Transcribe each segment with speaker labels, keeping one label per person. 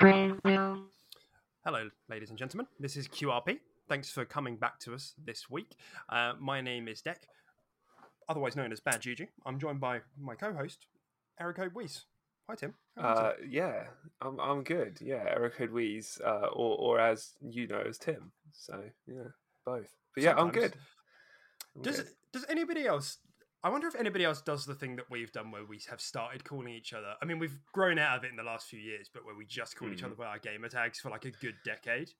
Speaker 1: Hello, ladies and gentlemen. This is QRP. Thanks for coming back to us this week. Uh, my name is Deck, otherwise known as Bad Juju. I'm joined by my co-host, Eric O'Wees. Hi, Tim. How are you,
Speaker 2: Uh, yeah, I'm I'm good. Yeah, Eric Hodwees, uh, or or as you know as Tim. So yeah, both. But yeah, I'm good. I'm
Speaker 1: Does
Speaker 2: good.
Speaker 1: does anybody else? I wonder if anybody else does the thing that we've done, where we have started calling each other. I mean, we've grown out of it in the last few years, but where we just call each
Speaker 2: Mhm.
Speaker 1: other by our gamer tags for like a good decade.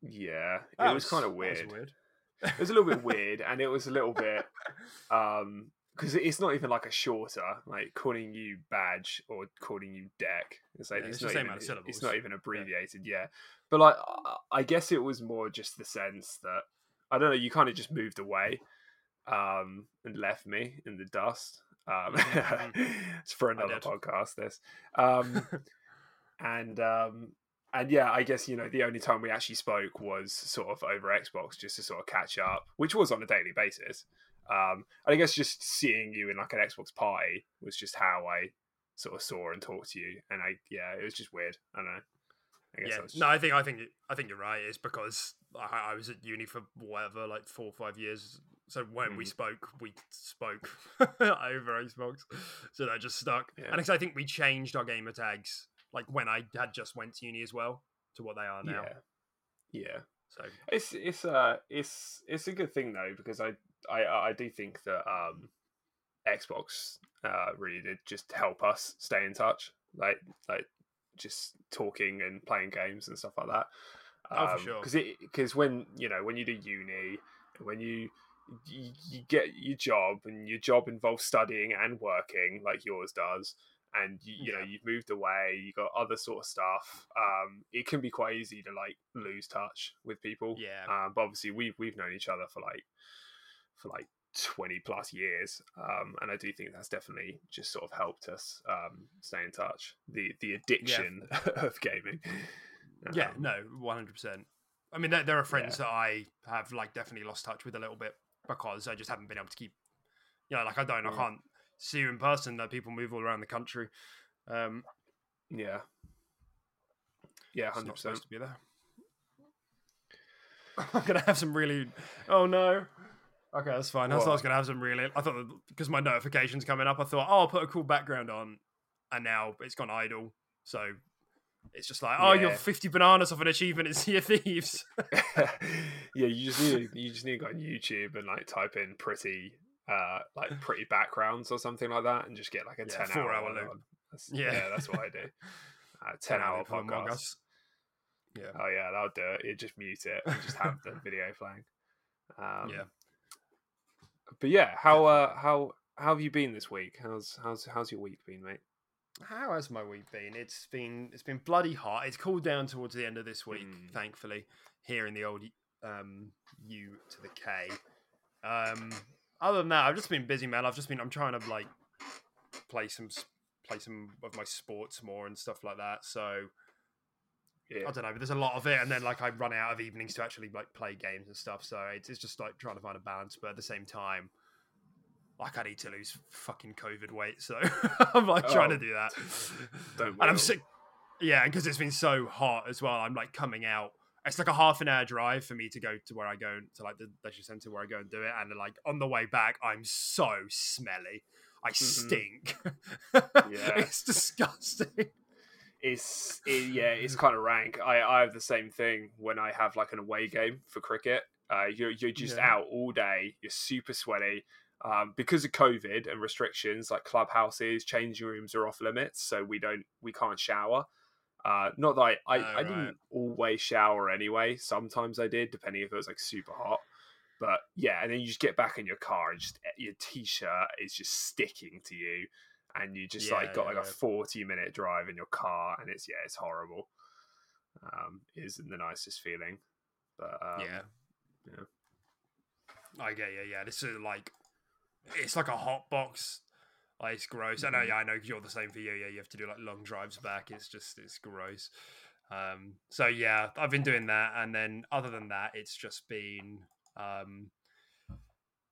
Speaker 2: Yeah, it
Speaker 1: That
Speaker 2: was, kind of weird.
Speaker 1: weird.
Speaker 2: It was a little bit weird, and it was a little bit um because it's not even like a shorter like calling you badge or calling you deck. It's like
Speaker 1: Yeah,
Speaker 2: it's,
Speaker 1: it's
Speaker 2: not
Speaker 1: same
Speaker 2: even. It's not even abbreviated. Yeah, but like I- I guess it was more just the sense that I don't know. You kind of just moved away um and left me in the dust. Um,
Speaker 1: Mhm,
Speaker 2: it's for another podcast. This um and um and yeah, I guess you know the only time we actually spoke was sort of over Xbox, just to sort of catch up, which was on a daily basis. Um, and I guess just seeing you in like an Xbox party was just how I sort of saw and talked to you, and I yeah, it was just weird. I don't know. I guess
Speaker 1: yeah,
Speaker 2: I was
Speaker 1: no, I think I think I think you're right. It's because I, I was at uni for whatever, like four or five years. So when we
Speaker 2: Mm.
Speaker 1: spoke, we spoke over Xbox, so that just stuck.
Speaker 2: Yeah.
Speaker 1: And I think we changed our gamer tags, like when I had just went to uni as well, to what they are now.
Speaker 2: yeah, yeah.
Speaker 1: So
Speaker 2: It's it's uh it's it's a good thing though because I I I do think that um Xbox uh really did just help us stay in touch like like just talking and playing games and stuff like that.
Speaker 1: Oh, for sure.
Speaker 2: Because it because when you know when you do uni when you you, you get your job and your job involves studying and working like yours does and you, you know you've moved away you got other sort of stuff um it can be quite easy to like lose touch with people
Speaker 1: Yeah.
Speaker 2: um but obviously we've we've known each other for like for like 20 plus years um and i do think that's definitely just sort of helped us um stay in touch the the addiction of gaming
Speaker 1: yeah,
Speaker 2: Um,
Speaker 1: no, one hundred percent. I mean, there, there are friends that I have like definitely lost touch with a little bit because I just haven't been able to keep. You know, like I don't, I can't see you in person. That people move all around the country. Um,
Speaker 2: yeah yeah 100%
Speaker 1: supposed to be there. I'm gonna have some really. Oh no. Okay, that's fine. I thought I was gonna have some really. I thought because my notifications coming up, I thought, oh, I'll put a cool background on, and now it's gone idle. So it's just like, oh, you're 50 bananas off an achievement in Sea of Thieves.
Speaker 2: yeah, you just need you just need to go on YouTube and like type in pretty uh like pretty backgrounds or something like that and just get like a
Speaker 1: Yeah,
Speaker 2: ten
Speaker 1: four
Speaker 2: hour
Speaker 1: hour loop.
Speaker 2: That's,
Speaker 1: Yeah.
Speaker 2: yeah. that's what I do. Uh, ten hour
Speaker 1: Loop of Among
Speaker 2: podcast.
Speaker 1: Yeah.
Speaker 2: Oh yeah, that'll do it. You just mute it and just have the video playing. Um,
Speaker 1: yeah.
Speaker 2: But yeah, how uh how how have you been this week? How's how's how's your week been, mate?
Speaker 1: How has my week been? It's been it's been bloody hot. It's cooled down towards the end of this week,
Speaker 2: Mm.
Speaker 1: thankfully, here in the old um, U to the K. Um, other than that, I've just been busy, man. I've just been I'm trying to like play some play some of my sports more and stuff like that. So
Speaker 2: Yeah.
Speaker 1: I don't know, but there's a lot of it, and then like I run out of evenings to actually like play games and stuff. So it's, it's just like trying to find a balance, but at the same time, like I need to lose fucking COVID weight, so I'm like trying to
Speaker 2: Oh,
Speaker 1: do that.
Speaker 2: don't
Speaker 1: and I'm sick. Yeah, because it's been so hot as well. I'm like coming out. It's like a half an hour drive for me to go to where I go to like the leisure centre where I go and do it, and like on the way back, I'm so smelly. I stink.
Speaker 2: Mm-hmm. Yeah.
Speaker 1: it's disgusting.
Speaker 2: it's it, yeah, it's kind of rank. I, I have the same thing when I have like an away game for cricket. Uh, you're you're just
Speaker 1: Yeah.
Speaker 2: out all day. You're super sweaty. Um, because of COVID and restrictions, like clubhouses, changing rooms are off limits, so we don't we can't shower. Uh, not that I, I,
Speaker 1: Oh,
Speaker 2: I
Speaker 1: right.
Speaker 2: didn't always shower anyway. Sometimes I did, depending if it was like super hot. But yeah, and then you just get back in your car and just eh, your t-shirt is just sticking to you, and you just like
Speaker 1: Yeah,
Speaker 2: got like
Speaker 1: yeah.
Speaker 2: a forty minute drive in your car, and it's yeah, it's horrible. Um, isn't the nicest feeling, but um,
Speaker 1: yeah.
Speaker 2: yeah.
Speaker 1: I get you. Yeah, this is like it's like a hot box. Like it's gross. I know.
Speaker 2: Mhm.
Speaker 1: Yeah, I know. 'cause You're the same for you. Yeah, you have to do like long drives back. It's just it's gross. Um. So yeah, I've been doing that, and then other than that, it's just been. Um.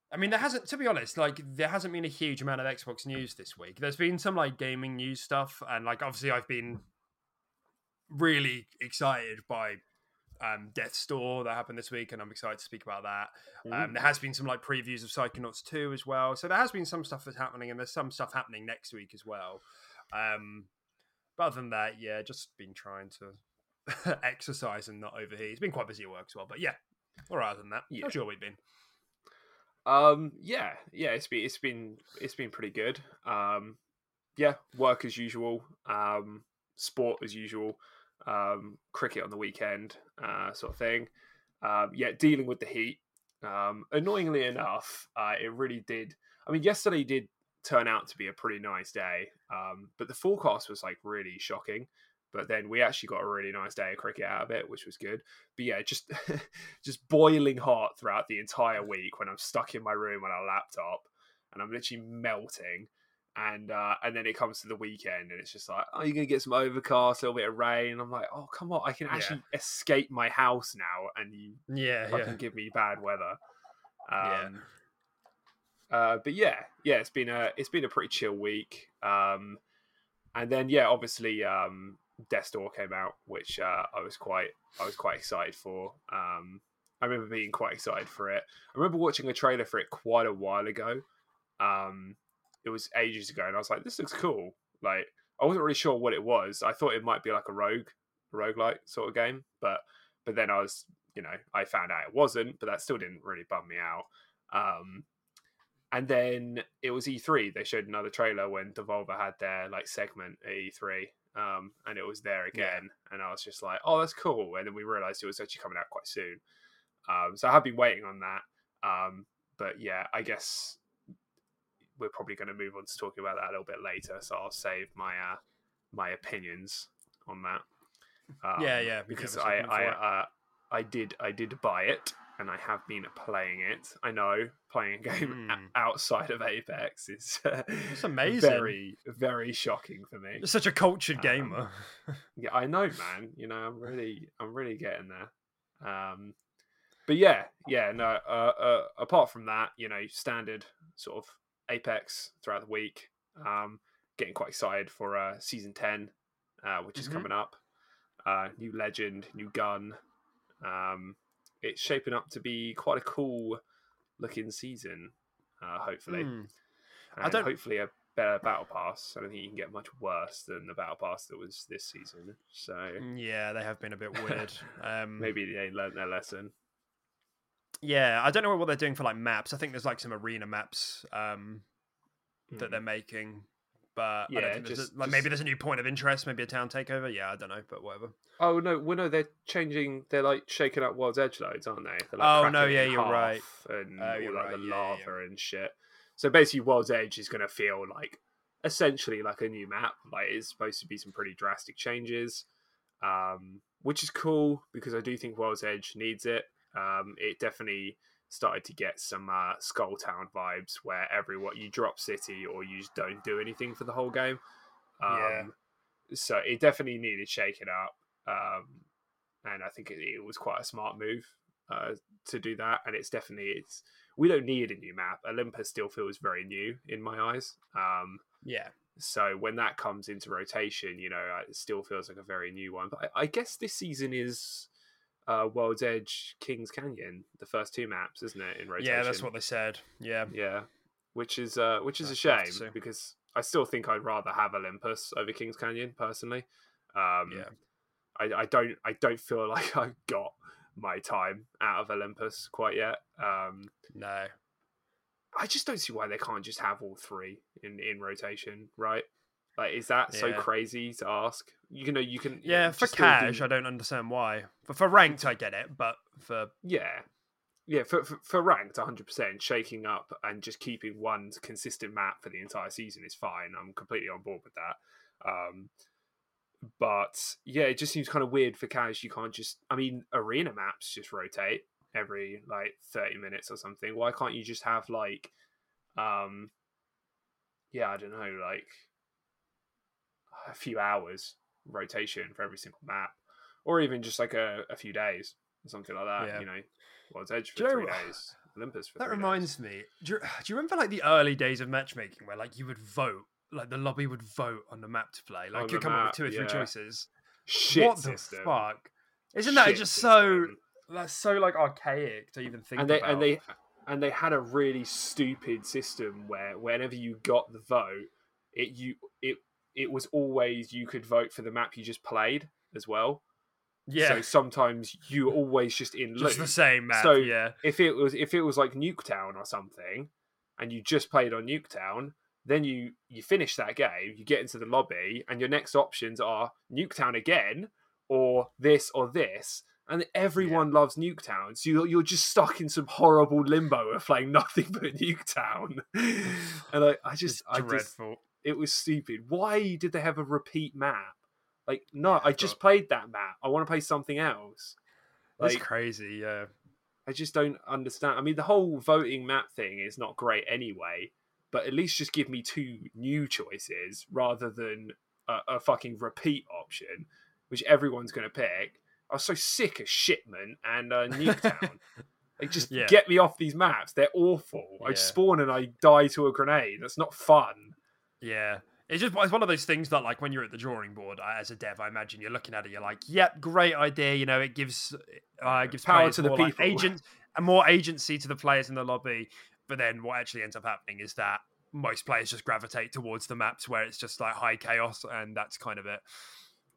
Speaker 1: I mean, there hasn't, to be honest, like there hasn't been a huge amount of Xbox news this week. There's been some like gaming news stuff, and like obviously I've been really excited by um, Death's Door that happened this week, and I'm excited to speak about that. Um, there has been some like previews of Psychonauts 2 as well. So there has been some stuff that's happening, and there's some stuff happening next week as well. Um, but other than that, yeah, just been trying to exercise and not overheat. It's been quite busy at work as well, but yeah, all right. Other than that,
Speaker 2: Yeah.
Speaker 1: how's your week been?
Speaker 2: Um, yeah, yeah, it's been it's been it's been pretty good. Um, yeah, work as usual. Um, sport as usual. Um, cricket on the weekend, uh, sort of thing. Um, yeah, dealing with the heat. Um, annoyingly enough, uh, it really did. I mean, yesterday did turn out to be a pretty nice day, um, but the forecast was like really shocking. But then we actually got a really nice day of cricket out of it, which was good. But yeah, just just boiling hot throughout the entire week when I'm stuck in my room on a laptop and I'm literally melting. And uh, and then it comes to the weekend and it's just like, oh, you're gonna get some overcast, a little bit of rain. I'm like, oh, come on, I can
Speaker 1: Yeah.
Speaker 2: actually escape my house now, and you
Speaker 1: Yeah,
Speaker 2: fucking give me bad weather.
Speaker 1: Yeah.
Speaker 2: Um, uh, but yeah, yeah, it's been a it's been a pretty chill week. Um, and then yeah, obviously, um, Death's Door came out, which uh, I was quite I was quite excited for. Um, I remember being quite excited for it. I remember watching a trailer for it quite a while ago. Um, it was ages ago, and I was like, "This looks cool." Like, I wasn't really sure what it was. I thought it might be like a rogue, rogue roguelike sort of game, but but then I was, you know, I found out it wasn't. But that still didn't really bum me out. Um, and then it was E3. They showed another trailer when Devolver had their like segment at E3, um, and it was there again. And I was just like, "Oh, that's cool." And then we realized it was actually coming out quite soon. Um, so I have been waiting on that. Um, but yeah, I guess we're probably going to move on to talking about that a little bit later. So I'll save my uh, my opinions on that. Um,
Speaker 1: Yeah, yeah,
Speaker 2: because
Speaker 1: have a
Speaker 2: I I uh, I did I did buy it and I have been playing it. I know playing a game
Speaker 1: Mm.
Speaker 2: outside of Apex is uh,
Speaker 1: It's amazing.
Speaker 2: very very shocking for me.
Speaker 1: You're such a cultured
Speaker 2: Um,
Speaker 1: gamer.
Speaker 2: Yeah, I know, man. You know, I'm really, I'm really getting there. Um, but yeah, yeah. No. Uh, uh, apart from that, you know, standard sort of Apex throughout the week. Um, getting quite excited for uh, season ten, uh, which is
Speaker 1: Mhm.
Speaker 2: coming up. Uh, new legend, new gun. Um, it's shaping up to be quite a cool looking season. Uh, hopefully,
Speaker 1: Hmm. I don't-
Speaker 2: hopefully a better battle pass. I don't think you can get much worse than the battle pass that was this season. So
Speaker 1: Yeah, they have been a bit weird. Um,
Speaker 2: maybe they learned their lesson.
Speaker 1: Yeah, I don't know what they're doing for like maps. I think there's like some arena maps um, that
Speaker 2: Mm.
Speaker 1: they're making, but I
Speaker 2: Yeah,
Speaker 1: don't think there's a-
Speaker 2: just-
Speaker 1: like maybe there's a new point of interest, maybe a town takeover. Yeah, I don't know, but whatever.
Speaker 2: Oh no, well no, they're changing. They're like shaking up World's Edge loads, aren't they? Like,
Speaker 1: Oh, no, yeah, you're right.
Speaker 2: And
Speaker 1: Oh,
Speaker 2: all,
Speaker 1: you're
Speaker 2: like
Speaker 1: right,
Speaker 2: the
Speaker 1: yeah,
Speaker 2: lava
Speaker 1: yeah.
Speaker 2: and shit. So basically, World's Edge is going to feel like essentially like a new map. Like it's supposed to be some pretty drastic changes, um, which is cool because I do think World's Edge needs it. Um, it definitely started to get some uh, Skull Town vibes where everyone you drop city or you just don't do anything for the whole game. Um,
Speaker 1: Yeah.
Speaker 2: So it definitely needed shaking up, um, and I think it, it was quite a smart move uh, to do that. And it's definitely it's we don't need a new map. Olympus still feels very new in my eyes. Um,
Speaker 1: Yeah,
Speaker 2: so when that comes into rotation, you know, it still feels like a very new one. But I, I guess this season is uh, World's Edge, Kings Canyon, the first two maps, isn't it? In rotation.
Speaker 1: yeah, that's what they said. Yeah,
Speaker 2: Yeah, which is uh, which is a
Speaker 1: That's to
Speaker 2: shame because I still think I'd rather have Olympus over Kings Canyon personally. Um,
Speaker 1: yeah,
Speaker 2: I, I don't I don't feel like I've got my time out of Olympus quite yet. Um,
Speaker 1: no,
Speaker 2: I just don't see why they can't just have all three in in rotation, right? Like, is that so crazy to ask? You know, you can
Speaker 1: Yeah, for
Speaker 2: still do-
Speaker 1: cash, I don't understand why. But for ranked, I get it. But for
Speaker 2: Yeah. Yeah, for, for, for ranked, 100%, shaking up and just keeping one consistent map for the entire season is fine. I'm completely on board with that. Um, but yeah, it just seems kind of weird for cash. You can't just, I mean, arena maps just rotate every like 30 minutes or something. Why can't you just have like, um, yeah, I don't know, like a few hours rotation for every single map, or even just like a, a few days or something like that.
Speaker 1: Yeah.
Speaker 2: You know, World's Edge for three
Speaker 1: know-
Speaker 2: days, Olympus for
Speaker 1: that reminds
Speaker 2: days.
Speaker 1: me. Do you, do you remember like the early days of matchmaking where like you would vote, like the lobby would vote on the map to play, like you come up with two or three
Speaker 2: yeah.
Speaker 1: choices.
Speaker 2: Shit
Speaker 1: what
Speaker 2: system.
Speaker 1: the fuck? Isn't that
Speaker 2: Shit
Speaker 1: just so? That's so like archaic to even think
Speaker 2: and they
Speaker 1: about.
Speaker 2: and they and they had a really stupid system where whenever you got the vote, it you it was always you could vote for the map you just played as well.
Speaker 1: yeah,
Speaker 2: So sometimes you always just in loop.
Speaker 1: just the same map.
Speaker 2: So-
Speaker 1: yeah,
Speaker 2: if it was if it was like Nuketown or something, and you just played on Nuketown, then you you finish that game, you get into the lobby, and your next options are Nuketown again, or this or this, and everyone loves Nuketown, so you're you're just stuck in some horrible limbo of playing nothing but Nuketown, and I I just
Speaker 1: just
Speaker 2: I just
Speaker 1: dreadful.
Speaker 2: It was stupid. Why did they have a repeat map? Like no, I just
Speaker 1: But-
Speaker 2: played that map. I want to play something else.
Speaker 1: That's crazy. Yeah,
Speaker 2: I just don't understand. I mean, the whole voting map thing is not great anyway, but at least just give me two new choices rather than a, a fucking repeat option, which everyone's going to pick. I was so sick of Shipment and uh, Nuketown. like, just
Speaker 1: Yeah.
Speaker 2: get me off these maps. They're awful. I spawn and I die to a grenade. That's not fun.
Speaker 1: Yeah. It's just it's one of those things that like when you're at the drawing board uh, as a dev, I imagine you're looking at it, you're like, "Yep, great idea." You know, it gives uh, it gives
Speaker 2: Power to the
Speaker 1: more, like,
Speaker 2: people.
Speaker 1: agent and more agency to the players in the lobby. But then what actually ends up happening is that most players just gravitate towards the maps where it's just like high chaos, and that's kind of it.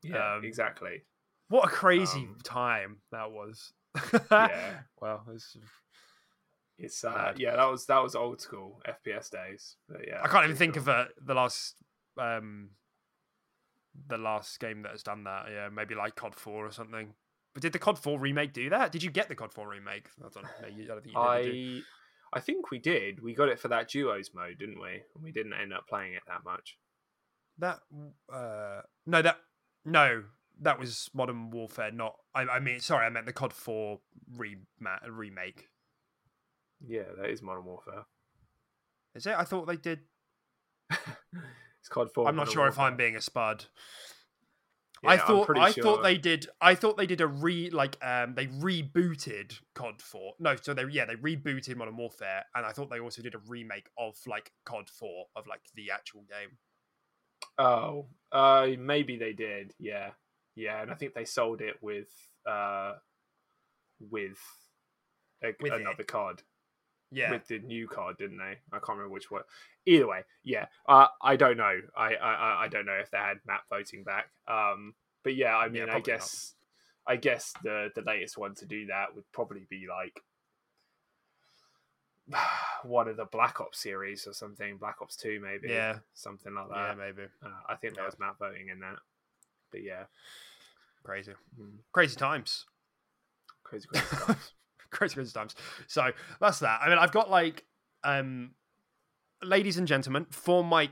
Speaker 2: Yeah,
Speaker 1: Um,
Speaker 2: exactly.
Speaker 1: What a crazy
Speaker 2: Um,
Speaker 1: time that was.
Speaker 2: Yeah.
Speaker 1: Well, it's,
Speaker 2: It's uh,
Speaker 1: mad.
Speaker 2: yeah, that was that was old school FPS days. But yeah,
Speaker 1: I can't even think
Speaker 2: cool.
Speaker 1: of uh, the last um the last game that has done that. Yeah, maybe like COD Four or something. But did the COD Four remake do that? Did you get the COD Four remake? I don't know. I don't think you did. did you?
Speaker 2: I I think we did. We got it for that duos mode, didn't we? And we didn't end up playing it that much.
Speaker 1: That uh no that no that was Modern Warfare. Not I, I mean sorry I meant the COD Four rema- remake.
Speaker 2: Yeah, that is Modern Warfare.
Speaker 1: Is it? I thought they did.
Speaker 2: it's COD Four.
Speaker 1: I'm not
Speaker 2: Modern
Speaker 1: sure if I'm being a spud.
Speaker 2: Yeah,
Speaker 1: I thought I
Speaker 2: sure-
Speaker 1: thought they did I thought they did a re like um they rebooted COD 4. No, so they yeah, they rebooted Modern Warfare and I thought they also did a remake of like COD 4 of like the actual game.
Speaker 2: Oh, uh, maybe they did. Yeah, yeah, and I think they sold it with uh, with a,
Speaker 1: With it.
Speaker 2: another card.
Speaker 1: Yeah.
Speaker 2: with the new card, didn't they? I can't remember which one. Either way, yeah. Uh, I don't know. I, I I- don't know if they had map voting back. Um, but yeah, I mean, I
Speaker 1: probably not.
Speaker 2: guess I guess the the latest one to do that would probably be like one of the Black Ops series or something. Black Ops Two, maybe.
Speaker 1: Yeah.
Speaker 2: something like that.
Speaker 1: yeah, maybe.
Speaker 2: uh, I think there
Speaker 1: Yeah.
Speaker 2: was map voting in that. But yeah,
Speaker 1: Crazy.
Speaker 2: mm,
Speaker 1: Crazy times.
Speaker 2: crazy, crazy stuff.
Speaker 1: crazy crazy times. So that's that. I mean, I've got like, um, ladies and gentlemen, for my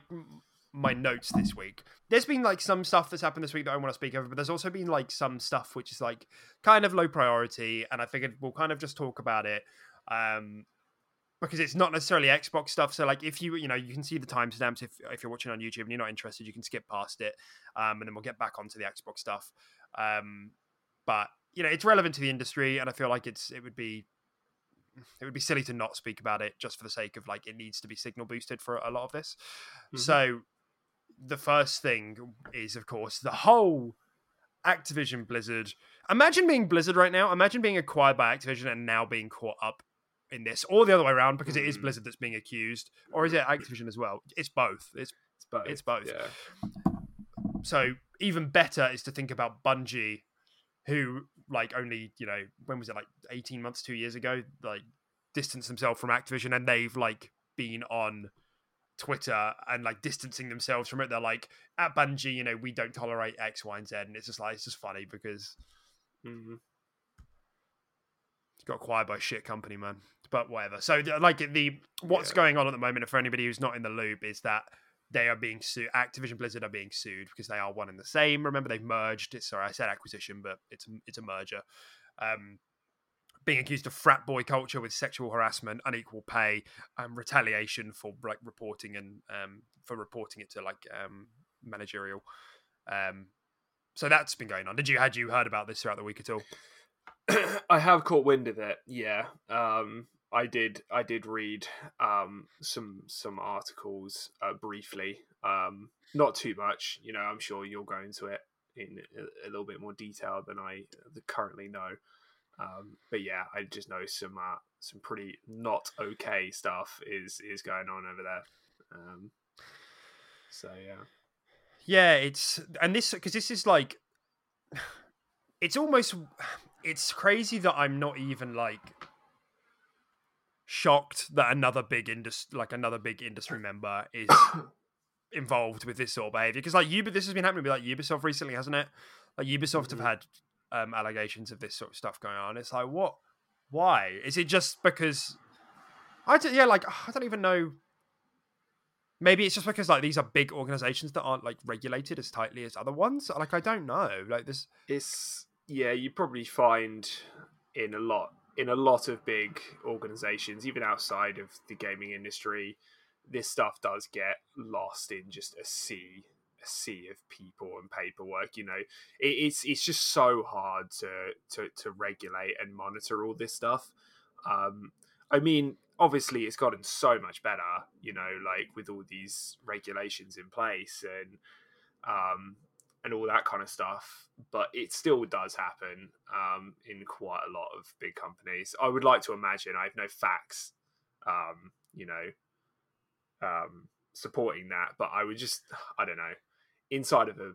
Speaker 1: my notes this week. There's been like some stuff that's happened this week that I want to speak over, but there's also been like some stuff which is like kind of low priority, and I figured we'll kind of just talk about it. Um, because it's not necessarily Xbox stuff. So like if you you know you can see the timestamps if if you're watching on YouTube and you're not interested, you can skip past it, um, and then we'll get back onto the Xbox stuff. Um, but you know it's relevant to the industry, and I feel like it's it would be it would be silly to not speak about it just for the sake of like it needs to be signal boosted for a lot of this.
Speaker 2: Mhm.
Speaker 1: So the first thing is of course the whole Activision Blizzard. Imagine being Blizzard right now. Imagine being acquired by Activision and now being caught up in this, or the other way around because it is
Speaker 2: Mm.
Speaker 1: Blizzard that's being accused, or is it Activision as well? It's both. It's
Speaker 2: It's both.
Speaker 1: It's both.
Speaker 2: Yeah.
Speaker 1: so even better is to think about Bungie, who like only you know when was it like eighteen months, two years ago, like distanced themselves from Activision, and they've like been on Twitter and like distancing themselves from it. They're like at Bungie, you know, we don't tolerate X, Y, and Z, and it's just like it's just funny because
Speaker 2: Mm-hmm.
Speaker 1: got acquired by a shit company, man. But whatever. So like the what's
Speaker 2: Yeah.
Speaker 1: going on at the moment, for anybody who's not in the loop, is that they are being sued. Activision Blizzard are being sued because they are one and the same. Remember, they've merged. It's, sorry, I said acquisition, but it's it's a merger. Um, being accused of frat boy culture with sexual harassment, unequal pay, um, retaliation for like reporting and um, for reporting it to like um, managerial. Um, so that's been going on. Did you had you heard about this throughout the week at all?
Speaker 2: I have caught wind of it. Yeah, um, I did. I did read um, some some articles uh, briefly. Um, not too much. You know, I'm sure you'll go into it in a, a little bit more detail than I currently know. Um, but yeah, I just know some uh, some pretty not okay stuff is is going on over there. Um, so yeah.
Speaker 1: Yeah, it's and this because this is like it's almost it's crazy that I'm not even like shocked that another big industry like another big industry member is involved with this sort of behavior. Because like Ubi- this has been happening with like Ubisoft recently hasn't it? Like Ubisoft have had um allegations of this sort of stuff going on. It's like what why? Is it just because I don't, yeah like I don't even know. Maybe it's just because like these are big organizations that aren't like regulated as tightly as other ones? Like I don't know. Like this
Speaker 2: it's yeah you probably find in a lot in a lot of big organizations even outside of the gaming industry this stuff does get lost in just a sea a sea of people and paperwork you know? It, it's it's just so hard to to to regulate and monitor all this stuff. Um i mean obviously it's gotten so much better you know like with all these regulations in place and um and all that kind of stuff. But it still does happen um, in quite a lot of big companies. I would like to imagine. I have no facts, um, you know, um, supporting that. But I would just, I don't know, inside of a,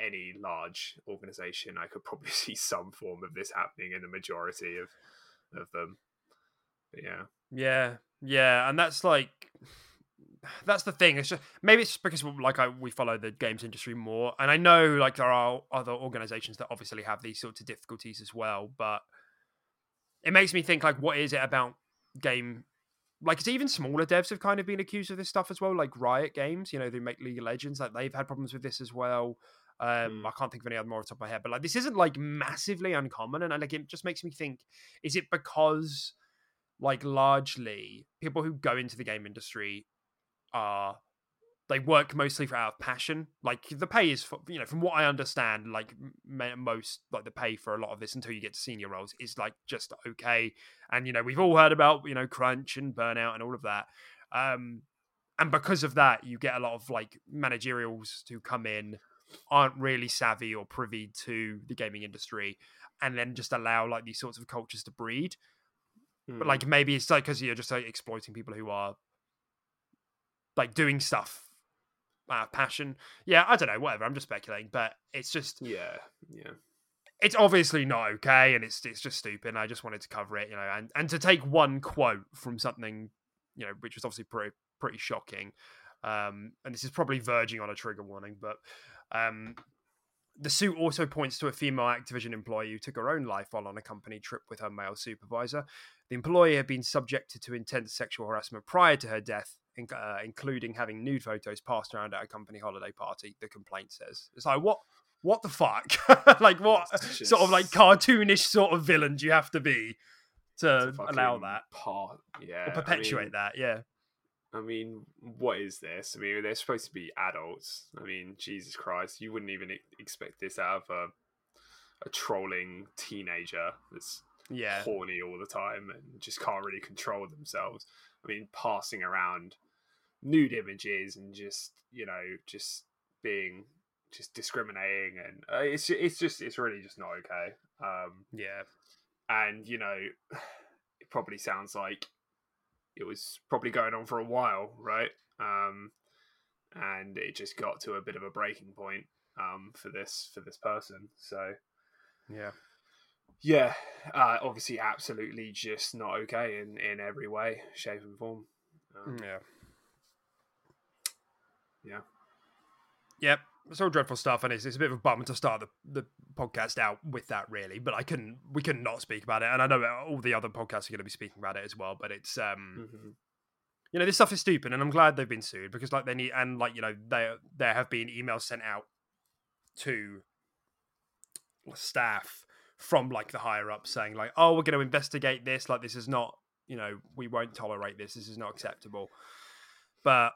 Speaker 2: any large organization, I could probably see some form of this happening in the majority of of them. But yeah,
Speaker 1: Yeah, yeah, and that's like that's the thing. It's just maybe it's just because like I we follow the games industry more, and I know like there are other organizations that obviously have these sorts of difficulties as well. But it makes me think like, what is it about game? Like, it's even smaller devs have kind of been accused of this stuff as well. Like Riot Games, you know, they make League of Legends. Like they've had problems with this as well. Um,
Speaker 2: Mm.
Speaker 1: I can't think of any other more off the top of my head, but like this isn't like massively uncommon, and like it just makes me think: is it because like largely people who go into the game industry are they work mostly for out of passion. Like the pay is for, you know from what i understand like most like the pay for a lot of this until you get to senior roles is like just okay. And you know we've all heard about you know crunch and burnout and all of that. Um and because of that you get a lot of like managerials who come in aren't really savvy or privy to the gaming industry and then just allow like these sorts of cultures to breed. But
Speaker 2: Mm.
Speaker 1: like maybe it's like because you're just like exploiting people who are like doing stuff out of passion. Yeah, I don't know, whatever. I'm just speculating, but it's just
Speaker 2: yeah, yeah.
Speaker 1: it's obviously not okay, and it's it's just stupid. And I just wanted to cover it, you know, and and to take one quote from something, you know, which was obviously pretty pretty shocking. Um, and this is probably verging on a trigger warning, but um, the suit also points to a female Activision employee who took her own life while on a company trip with her male supervisor. The employee had been subjected to intense sexual harassment prior to her death, in- uh, including having nude photos passed around at a company holiday party. The complaint says it's like what, what the fuck? like what
Speaker 2: It's
Speaker 1: sort of like cartoonish sort of villain do you have to be
Speaker 2: to
Speaker 1: to allow that
Speaker 2: part, yeah,
Speaker 1: or
Speaker 2: I
Speaker 1: perpetuate
Speaker 2: mean,
Speaker 1: that? Yeah,
Speaker 2: I mean, what is this? I mean, they're supposed to be adults. I mean, Jesus Christ, you wouldn't even expect this out of a, a trolling teenager that's
Speaker 1: yeah,
Speaker 2: horny all the time and just can't really control themselves. I mean, passing around nude images and just you know just being just discriminating and uh, it's it's just it's really just not okay. Um,
Speaker 1: yeah.
Speaker 2: and you know, it probably sounds like it was probably going on for a while, right? Um, and it just got to a bit of a breaking point um, for this for this person. So
Speaker 1: Yeah.
Speaker 2: yeah, uh, obviously, absolutely just not okay in in every way, shape, and form. Um,
Speaker 1: Yeah.
Speaker 2: Yeah.
Speaker 1: Yep, it's all dreadful stuff, and it's, it's a bit of a bummer to start the, the podcast out with that, really. But I couldn't, we couldn't not speak about it, and I know all the other podcasts are going to be speaking about it as well. But it's, um,
Speaker 2: Mhm.
Speaker 1: you know, this stuff is stupid, and I'm glad they've been sued because, like, they need, and like, you know, there there have been emails sent out to staff from like the higher up saying like, oh, we're going to investigate this. Like, this is not, you know, we won't tolerate this. This is not acceptable. But.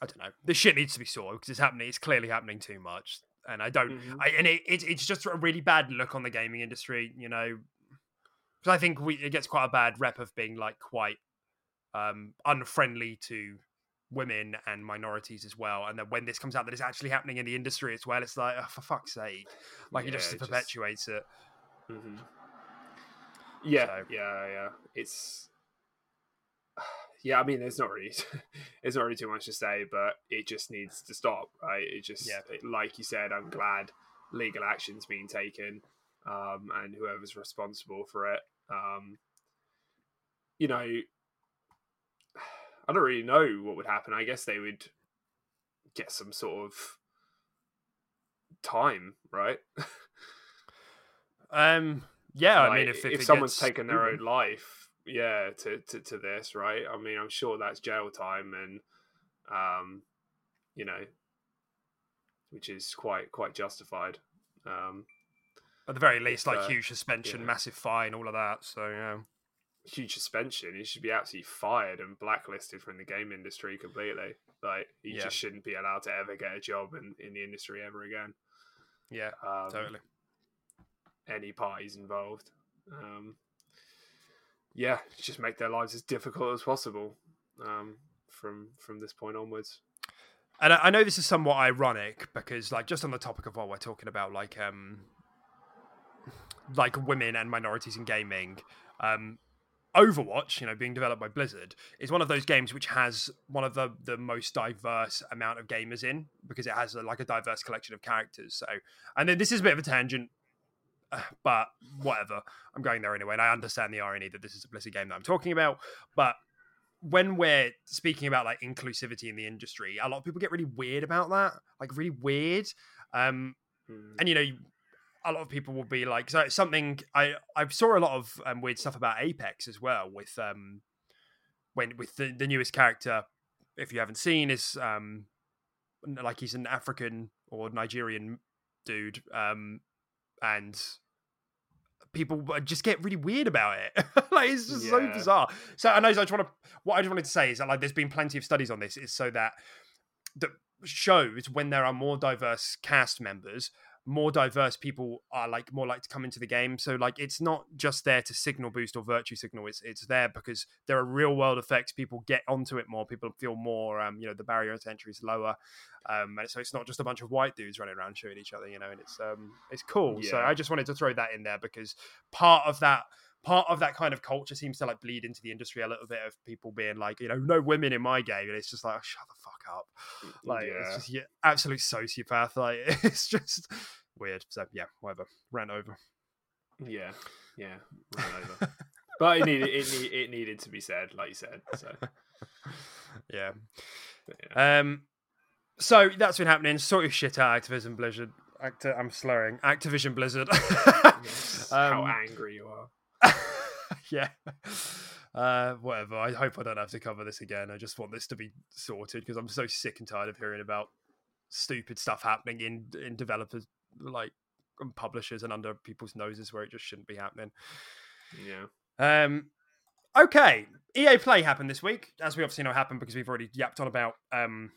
Speaker 1: I don't know. This shit needs to be sorted because it's happening. It's clearly happening too much, and I don't.
Speaker 2: Mhm.
Speaker 1: I and it, it it's just a really bad look on the gaming industry. You know, because I think we it gets quite a bad rep of being like quite um unfriendly to women and minorities as well. And then when this comes out that it's actually happening in the industry as well, it's like oh, for fuck's sake, like it just
Speaker 2: it just-
Speaker 1: perpetuates it.
Speaker 2: Mhm. Yeah,
Speaker 1: So-
Speaker 2: yeah, yeah. It's yeah. I mean, there's not really, there's not really too much to say, but it just needs to stop, right? It just,
Speaker 1: Yeah.
Speaker 2: it- like you said, I'm glad legal action's being taken, um, and whoever's responsible for it, um, you know, I don't really know what would happen. I guess they would get some sort of time, right?
Speaker 1: Um, yeah, I mean, if if, it
Speaker 2: someone's
Speaker 1: gets
Speaker 2: taken their own life, yeah, to, to to this, right? I mean, I'm sure that's jail time, and um, you know, which is quite quite justified. Um,
Speaker 1: at the very least, like
Speaker 2: uh,
Speaker 1: huge suspension,
Speaker 2: yeah.
Speaker 1: massive fine, all of that. So yeah.
Speaker 2: huge suspension. He should be absolutely fired and blacklisted from the game industry completely. Like he
Speaker 1: Yeah.
Speaker 2: just shouldn't be allowed to ever get a job in, in the industry ever again.
Speaker 1: Yeah,
Speaker 2: Um,
Speaker 1: totally.
Speaker 2: any parties involved. Um, yeah, just make their lives as difficult as possible um, from from this point onwards.
Speaker 1: And I, I know this is somewhat ironic because, like, just on the topic of what we're talking about, like, um, like women and minorities in gaming, um, Overwatch, you know, being developed by Blizzard, is one of those games which has one of the the most diverse amount of gamers in because it has a, like a diverse collection of characters. So, and then this is a bit of a tangent, but whatever. I'm going there anyway, and I understand the irony that this is a Blizzard game that I'm talking about, but when we're speaking about like inclusivity in the industry, a lot of people get really weird about that, like really weird. Um,
Speaker 2: Mm.
Speaker 1: and you know, a lot of people will be like, so it's something I I saw a lot of um, weird stuff about Apex as well with um when with the, the newest character. If you haven't seen, is um like he's an African or Nigerian dude, um, and people just get really weird about it. like it's just so bizarre. So I know I just want to. What I just wanted to say is that like there's been plenty of studies on this, is so that that shows when there are more diverse cast members, more diverse people are like more like to come into the game. So like it's not just there to signal boost or virtue signal. It's it's there because there are real world effects. People get onto it more. People feel more. Um, you know, the barrier to entry is lower. Um, and so it's not just a bunch of white dudes running around shooting each other. You know, and it's um it's cool. So I just wanted to throw that in there because part of that part of that kind of culture seems to like bleed into the industry a little bit of people being like, you know, no women in my game, and it's just like, oh, shut the fuck up. Like it's
Speaker 2: Yeah.
Speaker 1: just yeah, absolute sociopath. Like it's just weird. So yeah, whatever. Ran over.
Speaker 2: Yeah, yeah, ran over. but it needed it, need, it needed to be said, like you said. So
Speaker 1: Yeah.
Speaker 2: yeah.
Speaker 1: Um. So that's been happening. Sort of shit out Activision Blizzard. Acti- I'm slurring. Activision Blizzard.
Speaker 2: Yes, how
Speaker 1: Um,
Speaker 2: angry you are.
Speaker 1: yeah. Uh, whatever. I hope I don't have to cover this again. I just want this to be sorted because I'm so sick and tired of hearing about stupid stuff happening in in developers like and publishers and under people's noses where it just shouldn't be happening.
Speaker 2: Yeah.
Speaker 1: Um, okay, EA Play happened this week, as we obviously know happened because we've already yapped on about um,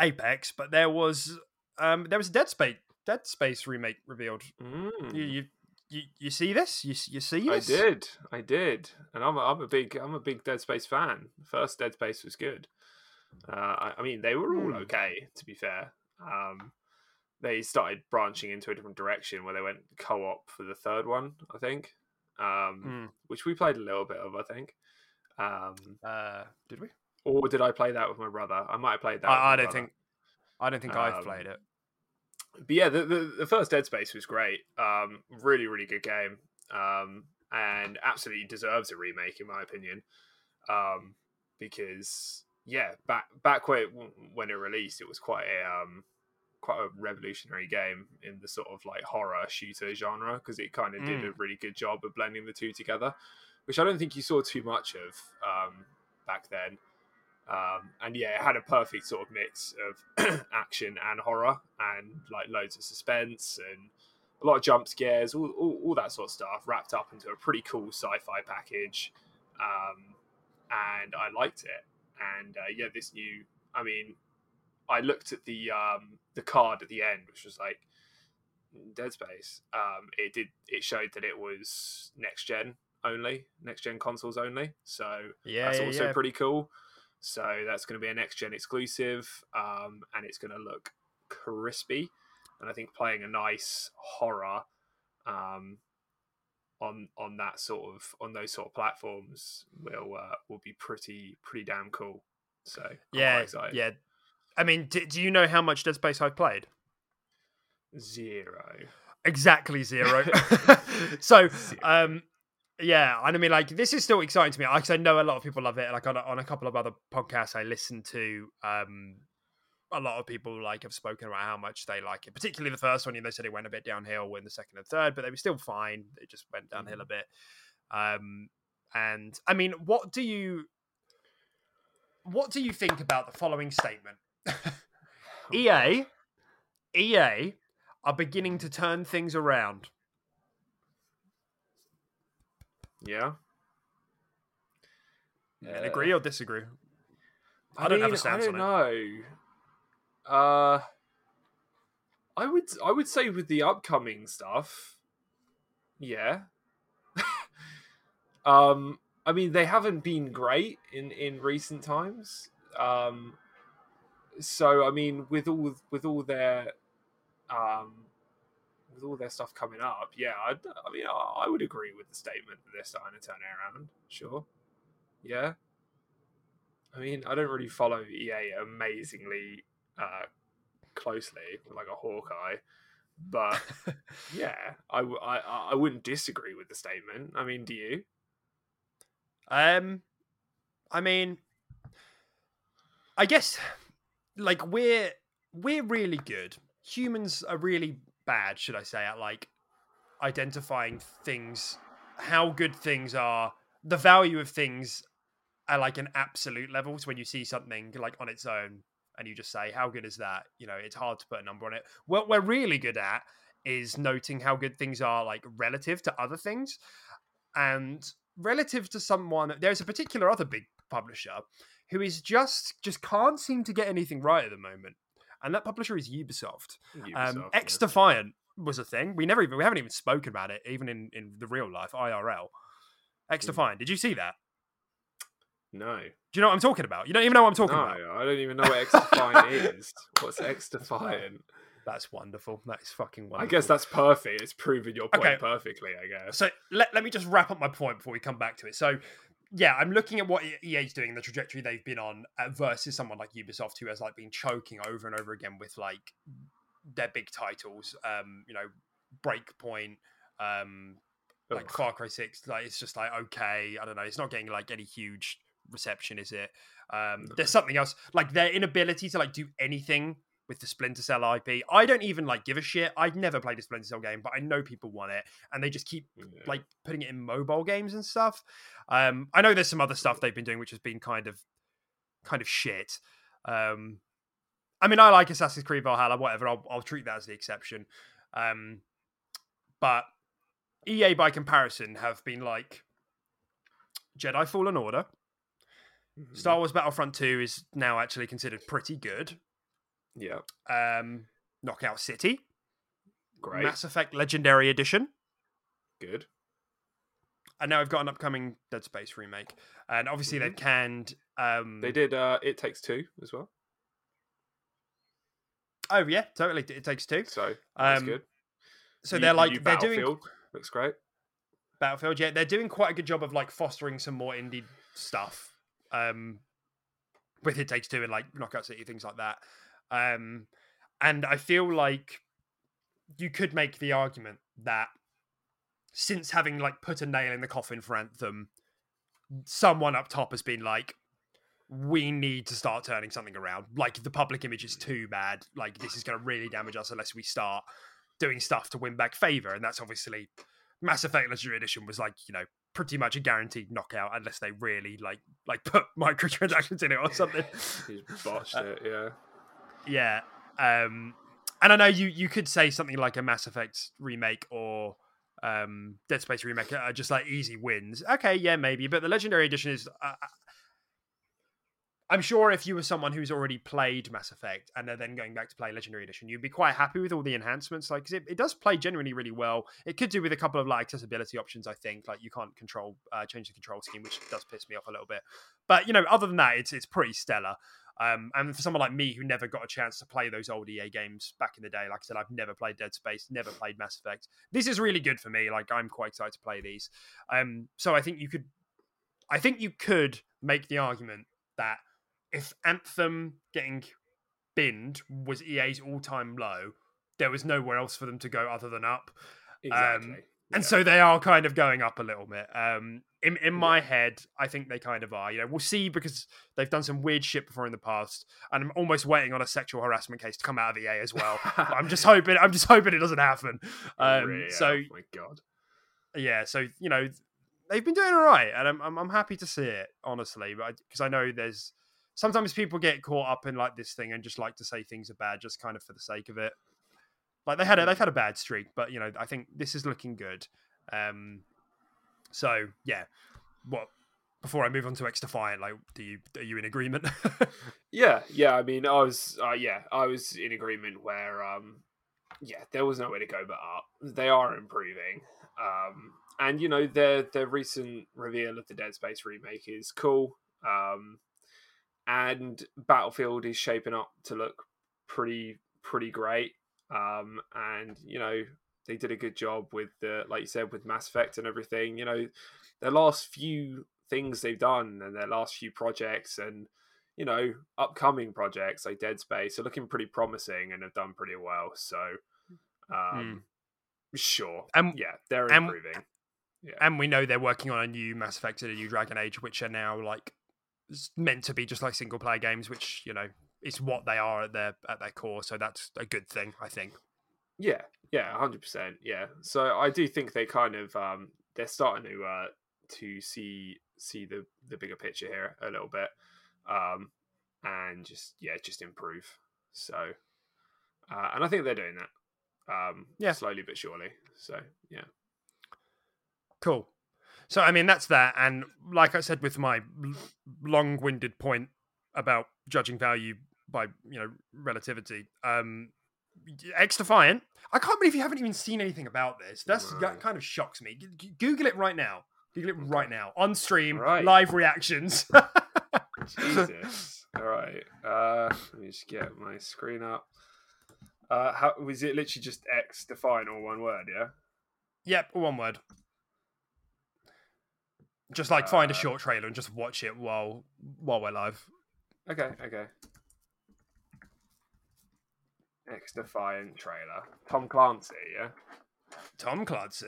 Speaker 1: Apex. But there was um, there was a Dead Space Dead Space remake revealed.
Speaker 2: Mm.
Speaker 1: You, you you you see this? You you see this?
Speaker 2: I did, I did, and I'm a, I'm a big I'm a big Dead Space fan. First Dead Space was good. Uh, I, I mean, they were all
Speaker 1: Hmm.
Speaker 2: okay, to be fair. Um, they started branching into a different direction where they went co-op for the third one, I think, um,
Speaker 1: Hmm.
Speaker 2: which we played a little bit of, I think. Um,
Speaker 1: Uh, did we?
Speaker 2: or did I play that with my brother? I might have played that. with
Speaker 1: I,
Speaker 2: my
Speaker 1: I don't
Speaker 2: brother.
Speaker 1: think. I don't think I've
Speaker 2: Um,
Speaker 1: played it.
Speaker 2: But yeah, the, the the first Dead Space was great. Um, really, really good game. Um, and absolutely deserves a remake in my opinion. Um, because yeah, back back when when it released, it was quite a um, quite a revolutionary game in the sort of like horror shooter genre because it kind of did a
Speaker 1: Mm.
Speaker 2: really good job of blending the two together, which I don't think you saw too much of um, back then. Um, and yeah, it had a perfect sort of mix of action and horror, and like loads of suspense and a lot of jump scares, all, all, all that sort of stuff, wrapped up into a pretty cool sci-fi package. Um, and I liked it. And uh, yeah, this new, I mean, I looked at the um, the card at the end, which was like Dead Space. Um, it did it showed that it was next gen only, next gen consoles only. So
Speaker 1: Yeah,
Speaker 2: that's
Speaker 1: yeah,
Speaker 2: also
Speaker 1: yeah.
Speaker 2: pretty cool. So that's going to be a next gen exclusive, um, and it's going to look crispy. And I think playing a nice horror um, on on that sort of on those sort of platforms will uh, will be pretty pretty damn cool. So I'm
Speaker 1: yeah, yeah. I mean, do, do you know how much Dead Space I've played?
Speaker 2: zero.
Speaker 1: Exactly zero. so, um, yeah, and I mean, like, this is still exciting to me. Like, 'cause I know a lot of people love it. Like on a, on a couple of other podcasts I listen to, um, a lot of people like have spoken about how much they like it. Particularly the first one, you know, they said it went a bit downhill in the second and third, but they were still fine. It just went downhill a bit. Um, and I mean, what do you, what do you think about the following statement? EA, EA are beginning to turn things around.
Speaker 2: Yeah.
Speaker 1: And
Speaker 2: Uh,
Speaker 1: agree or disagree? I don't have a
Speaker 2: mean,
Speaker 1: stance
Speaker 2: I don't know. Uh, I would I would say with the upcoming stuff, yeah. um, I mean they haven't been great in in recent times. Um, so I mean with all with all their um with all their stuff coming up, yeah, I, I mean I, I would agree with the statement that they're starting to turn it around. Sure, yeah. I mean, I don't really follow EA amazingly uh, closely, like a Hawkeye, but yeah, I, I, I wouldn't disagree with the statement. I mean, do you?
Speaker 1: Um, I mean, I guess like we're we're really good. Humans are really bad, should I say, at like identifying things, how good things are, the value of things at like an absolute level. So when you see something like on its own and you just say, "How good is that?" You know, it's hard to put a number on it. What we're really good at is noting how good things are like relative to other things and relative to someone there's a particular other big publisher who is just just can't seem to get anything right at the moment and that publisher is ubisoft, um,
Speaker 2: Ubisoft,
Speaker 1: x
Speaker 2: yeah.
Speaker 1: defiant was a thing we never even we haven't even spoken about it even in in the real life irl x defiant did you see that
Speaker 2: No,
Speaker 1: do you know what i'm talking about you don't even know what i'm talking
Speaker 2: no,
Speaker 1: about
Speaker 2: I don't even know what X Defiant is. What's X Defiant?
Speaker 1: that's wonderful that is fucking wonderful.
Speaker 2: I guess that's perfect. It's proven your point
Speaker 1: Okay.
Speaker 2: perfectly. I guess.
Speaker 1: So let, let me just wrap up my point before we come back to it. So, yeah, I'm looking at what EA's doing, the trajectory they've been on uh, versus someone like Ubisoft who has like been choking over and over again with like their big titles. Um, you know, Breakpoint, um, like
Speaker 2: Ugh.
Speaker 1: Far Cry Six. Like it's just like okay, I don't know. It's not getting like any huge reception, is it? Um, there's something else like their inability to like do anything with the Splinter Cell IP. I don't even like give a shit. I've never played a Splinter Cell game, but I know people want it, and they just keep
Speaker 2: Yeah.
Speaker 1: like putting it in mobile games and stuff. Um, I know there's some other stuff they've been doing which has been kind of kind of shit. Um, I mean, I like Assassin's Creed Valhalla, whatever. I'll, I'll treat that as the exception. Um, but EA, by comparison, have been like Jedi Fallen Order.
Speaker 2: Mhm.
Speaker 1: Star Wars Battlefront 2 is now actually considered pretty good.
Speaker 2: Yeah,
Speaker 1: Um, Knockout City,
Speaker 2: great,
Speaker 1: Mass Effect Legendary Edition,
Speaker 2: good.
Speaker 1: and now I've got an upcoming Dead Space remake. And obviously they've canned. Um,
Speaker 2: They did. uh It takes two as well.
Speaker 1: Oh yeah, totally. It takes two.
Speaker 2: So that's
Speaker 1: Um,
Speaker 2: good.
Speaker 1: So they're like they're doing
Speaker 2: Looks great.
Speaker 1: Battlefield. Yeah, they're doing quite a good job of like fostering some more indie stuff. Um, with It Takes Two and like Knockout City things like that. Um, and I feel like you could make the argument that since having like put a nail in the coffin for Anthem, someone up top has been like, we need to start turning something around. Like the public image is too bad. Like this is going to really damage us unless we start doing stuff to win back favor. And that's obviously Mass Effect Legendary Edition was like you know pretty much a guaranteed knockout unless they really like like put microtransactions in it or something.
Speaker 2: He's botched it, yeah.
Speaker 1: Yeah. Um, and I know you you could say something like a Mass Effect remake or um, Dead Space remake are just like easy wins. Okay, yeah, maybe, but the Legendary Edition is. Uh, uh I'm sure if you were someone who's already played Mass Effect and are then going back to play Legendary Edition, you'd be quite happy with all the enhancements. Like, cause it, it does play genuinely really well. It could do with a couple of like accessibility options. I think, like you can't control uh, change the control scheme, which does piss me off a little bit. But you know, other than that, it's it's pretty stellar. Um, and for someone like me who never got a chance to play those old EA games back in the day, like I said, I've never played Dead Space, never played Mass Effect. This is really good for me. Like I'm quite excited to play these. Um, so I think you could, I think you could make the argument that if Anthem getting binned was EA's all-time low, there was nowhere else for them to go other than up.
Speaker 2: Exactly.
Speaker 1: Um, and so they are kind of going up a little bit. Um, in in my head, I think they kind of are. You know, we'll see because they've done some weird shit before in the past, and I'm almost waiting on a sexual harassment case to come out of EA as well. I'm just hoping. I'm just hoping it doesn't happen. Um, really? So,
Speaker 2: oh my god.
Speaker 1: Yeah. So you know, they've been doing all right, and I'm I'm, I'm happy to see it honestly, but because I, I know there's sometimes people get caught up in like this thing and just like to say things are bad just kind of for the sake of it. Like they had a, they've had a bad streak, but you know I think this is looking good. Um, so yeah, what before I move on to X Defiant, like, do you are you in agreement?
Speaker 2: yeah, yeah. I mean, I was, uh, yeah, I was in agreement where, um, yeah, there was nowhere to go but up. They are improving, um, and you know, their their recent reveal of the Dead Space remake is cool. Um, and Battlefield is shaping up to look pretty pretty great. Um, and you know, they did a good job with the like you said with Mass Effect and everything. You know, their last few things they've done and their last few projects and you know upcoming projects like Dead Space are looking pretty promising and have done pretty well. So, um, mm. sure,
Speaker 1: and
Speaker 2: yeah, they're improving.
Speaker 1: And, yeah. and we know they're working on a new Mass Effect and a new Dragon Age, which are now like meant to be just like single player games, which you know is what they are at their at their core. So that's a good thing, I think.
Speaker 2: Yeah, yeah, hundred percent. Yeah. So I do think they kind of um they're starting to uh to see see the the bigger picture here a little bit. Um and just yeah, just improve. So uh and I think they're doing that. Um yeah, slowly but surely. So yeah.
Speaker 1: Cool. So I mean that's that and like I said with my long-winded point about judging value by, you know, relativity. Um X Defiant. I can't believe you haven't even seen anything about this. That's that kind of shocks me. G- Google it right now. Google it right now on stream, right. live reactions.
Speaker 2: Jesus. All right. Uh, let me just get my screen up. Uh, how was it? Literally just X Defiant, all one word, yeah.
Speaker 1: Yep, one word. Just like uh, find a uh, short trailer and just watch it while while we're live.
Speaker 2: Okay. Okay. X Defiant trailer. Tom Clancy, yeah.
Speaker 1: Tom Clancy.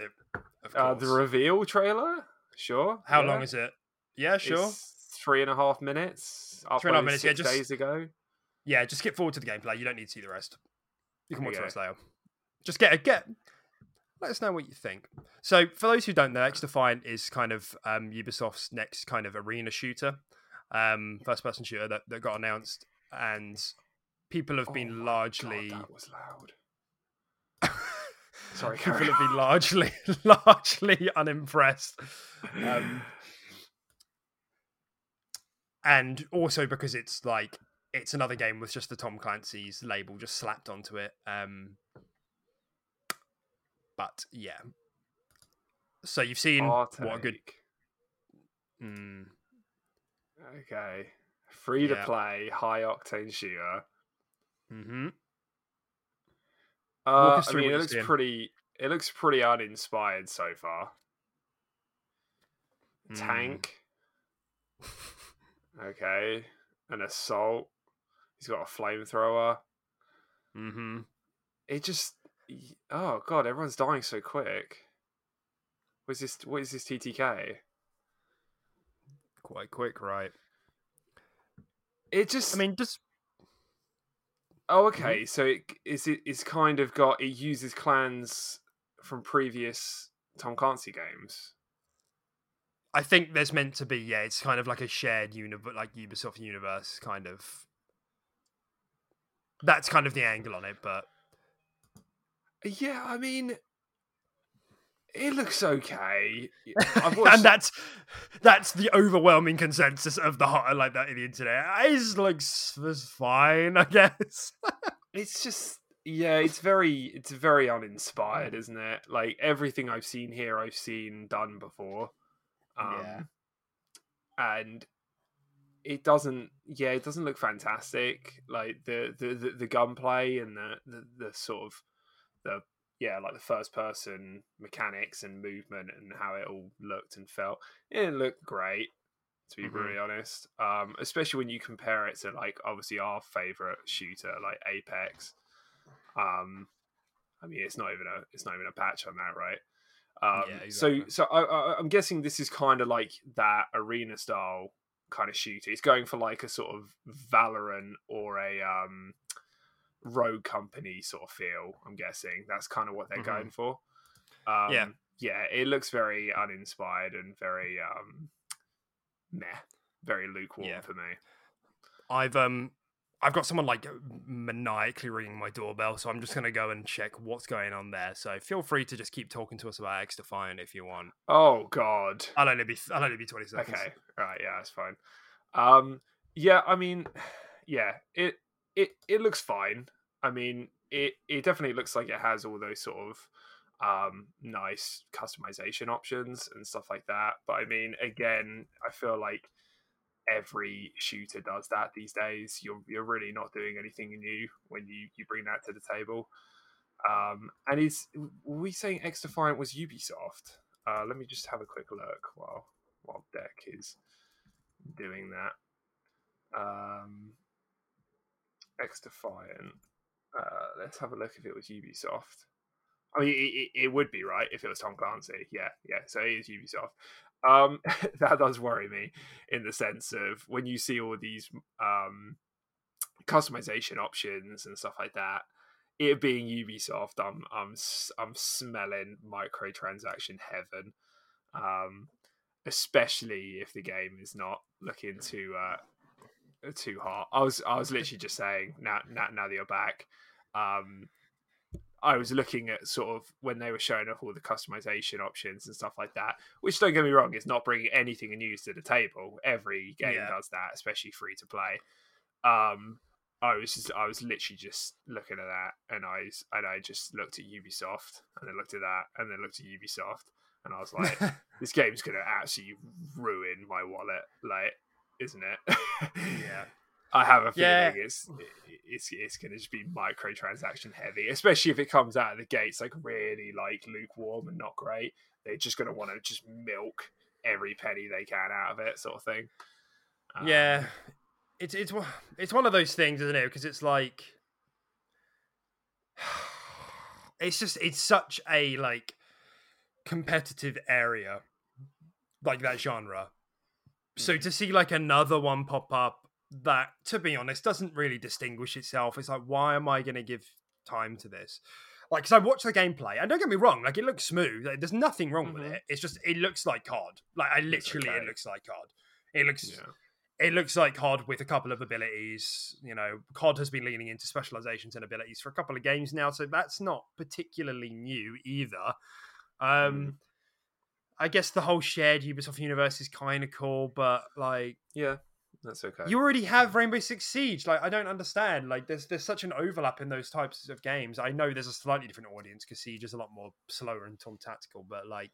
Speaker 2: Uh, the reveal trailer. Sure.
Speaker 1: How
Speaker 2: yeah.
Speaker 1: long is it? Yeah, sure.
Speaker 2: It's three and a half minutes.
Speaker 1: Three and a half minutes.
Speaker 2: yeah,
Speaker 1: just
Speaker 2: days ago.
Speaker 1: Yeah, just skip forward to the gameplay. You don't need to see the rest. You can watch the rest later. Just get a get. Let us know what you think. So, for those who don't know, X Defiant is kind of um, Ubisoft's next kind of arena shooter, um, first-person shooter that, that got announced, and people have been oh largely.
Speaker 2: God, that was loud. Sorry,
Speaker 1: people have been largely, largely unimpressed. Um, and also because it's like it's another game with just the Tom Clancy's label just slapped onto it. Um, but yeah. So you've seen what a good. Mm.
Speaker 2: Okay, free to yeah. play, high octane shooter.
Speaker 1: Mm-hmm.
Speaker 2: Uh, I mean, it looks pretty. It looks pretty uninspired so far. Mm. Tank. okay, an assault. He's got a flamethrower.
Speaker 1: Mm-hmm.
Speaker 2: It just. Oh god, everyone's dying so quick. What is this? What is this TTK?
Speaker 1: Quite quick, right?
Speaker 2: it just
Speaker 1: I mean, just
Speaker 2: Oh, mm-hmm. okay. So it is it is kind of got it uses clans from previous Tom Clancy games.
Speaker 1: I think there's meant to be yeah. It's kind of like a shared universe, like Ubisoft universe, kind of. That's kind of the angle on it, but
Speaker 2: Yeah, I mean, it looks okay.
Speaker 1: And that's that's the overwhelming consensus of the hot like that in the internet. It looks it's fine, I guess.
Speaker 2: it's just yeah, it's very it's very uninspired, isn't it? Like everything I've seen here, I've seen done before. Um,
Speaker 1: Yeah.
Speaker 2: and it doesn't yeah it doesn't look fantastic like the the the, the gunplay and the, the the sort of the yeah like the first person mechanics and movement and how it all looked and felt it didn't look great to be
Speaker 1: Mhm.
Speaker 2: really honest um especially when you compare it to like obviously our favorite shooter like apex um i mean it's not even a it's not even a patch on that right um
Speaker 1: Yeah,
Speaker 2: so
Speaker 1: exactly.
Speaker 2: so I, I i'm guessing this is kind of like that arena style kind of shooter it's going for like a sort of valorant or a um rogue company sort of feel i'm guessing that's kind of what they're
Speaker 1: Mhm.
Speaker 2: going for um
Speaker 1: Yeah.
Speaker 2: yeah it looks very uninspired and very um meh very lukewarm
Speaker 1: Yeah.
Speaker 2: for me
Speaker 1: I've um I've got someone like maniacally ringing my doorbell, so I'm just gonna go and check what's going on there. So feel free to just keep talking to us about X Defiant if you want.
Speaker 2: oh god
Speaker 1: I'll only be I'll only be twenty seconds.
Speaker 2: Okay, right, yeah, that's fine. Um, yeah, I mean, yeah, it it it looks fine. I mean, it it definitely looks like it has all those sort of um nice customization options and stuff like that. But I mean, again, I feel like every shooter does that these days. You're you're really not doing anything new when you you bring that to the table. Um, and is were we saying X Defiant was Ubisoft? Uh, let me just have a quick look while while Deck is doing that. Um, X Defiant. Uh, let's have a look if it was Ubisoft. I mean, it, it, would be right if it was Tom Clancy. Yeah, yeah. So it is Ubisoft. Um, that does worry me in the sense of when you see all these um, customization options and stuff like that. It being Ubisoft, I'm I'm I'm smelling microtransaction heaven. Um, especially if the game is not looking too uh too hot. I was I was literally just saying now now now that you're back. Um I was looking at sort of when they were showing off all the customization options and stuff like that, which don't get me wrong, is not bringing anything new to the table. Every game
Speaker 1: Yeah.
Speaker 2: does that, especially free to play. Um, I was just, I was literally just looking at that, and I and I just looked at Ubisoft, and then looked at that, and then looked at Ubisoft, and I was like, this game's gonna absolutely ruin my wallet, like, isn't it?
Speaker 1: Yeah.
Speaker 2: I have a feeling
Speaker 1: Yeah.
Speaker 2: it's it's it's gonna just be microtransaction heavy, especially if it comes out of the gates like really like lukewarm and not great. They're just gonna want to just milk every penny they can out of it, sort of thing. Um,
Speaker 1: yeah, it's it's it's one of those things, isn't it? Because it's like, it's just it's such a like competitive area, like that genre. So to see like another one pop up that, to be honest, doesn't really distinguish itself. It's like, why am I going to give time to this? Like, because I watched the gameplay, and don't get me wrong, like it looks smooth. Like, there's nothing wrong with
Speaker 2: Mhm.
Speaker 1: it. It's just it looks like COD. Like, I literally, it looks like COD. It looks
Speaker 2: yeah.
Speaker 1: it looks like COD with a couple of abilities. You know, COD has been leaning into specializations and abilities for a couple of games now, so that's not particularly new either. Um, I guess the whole shared Ubisoft universe is kind of cool, but like
Speaker 2: yeah, that's okay.
Speaker 1: you already have Rainbow Six Siege. Like I don't understand. Like there's there's such an overlap in those types of games. I know there's a slightly different audience because Siege is a lot more slower and Tom tactical, but like.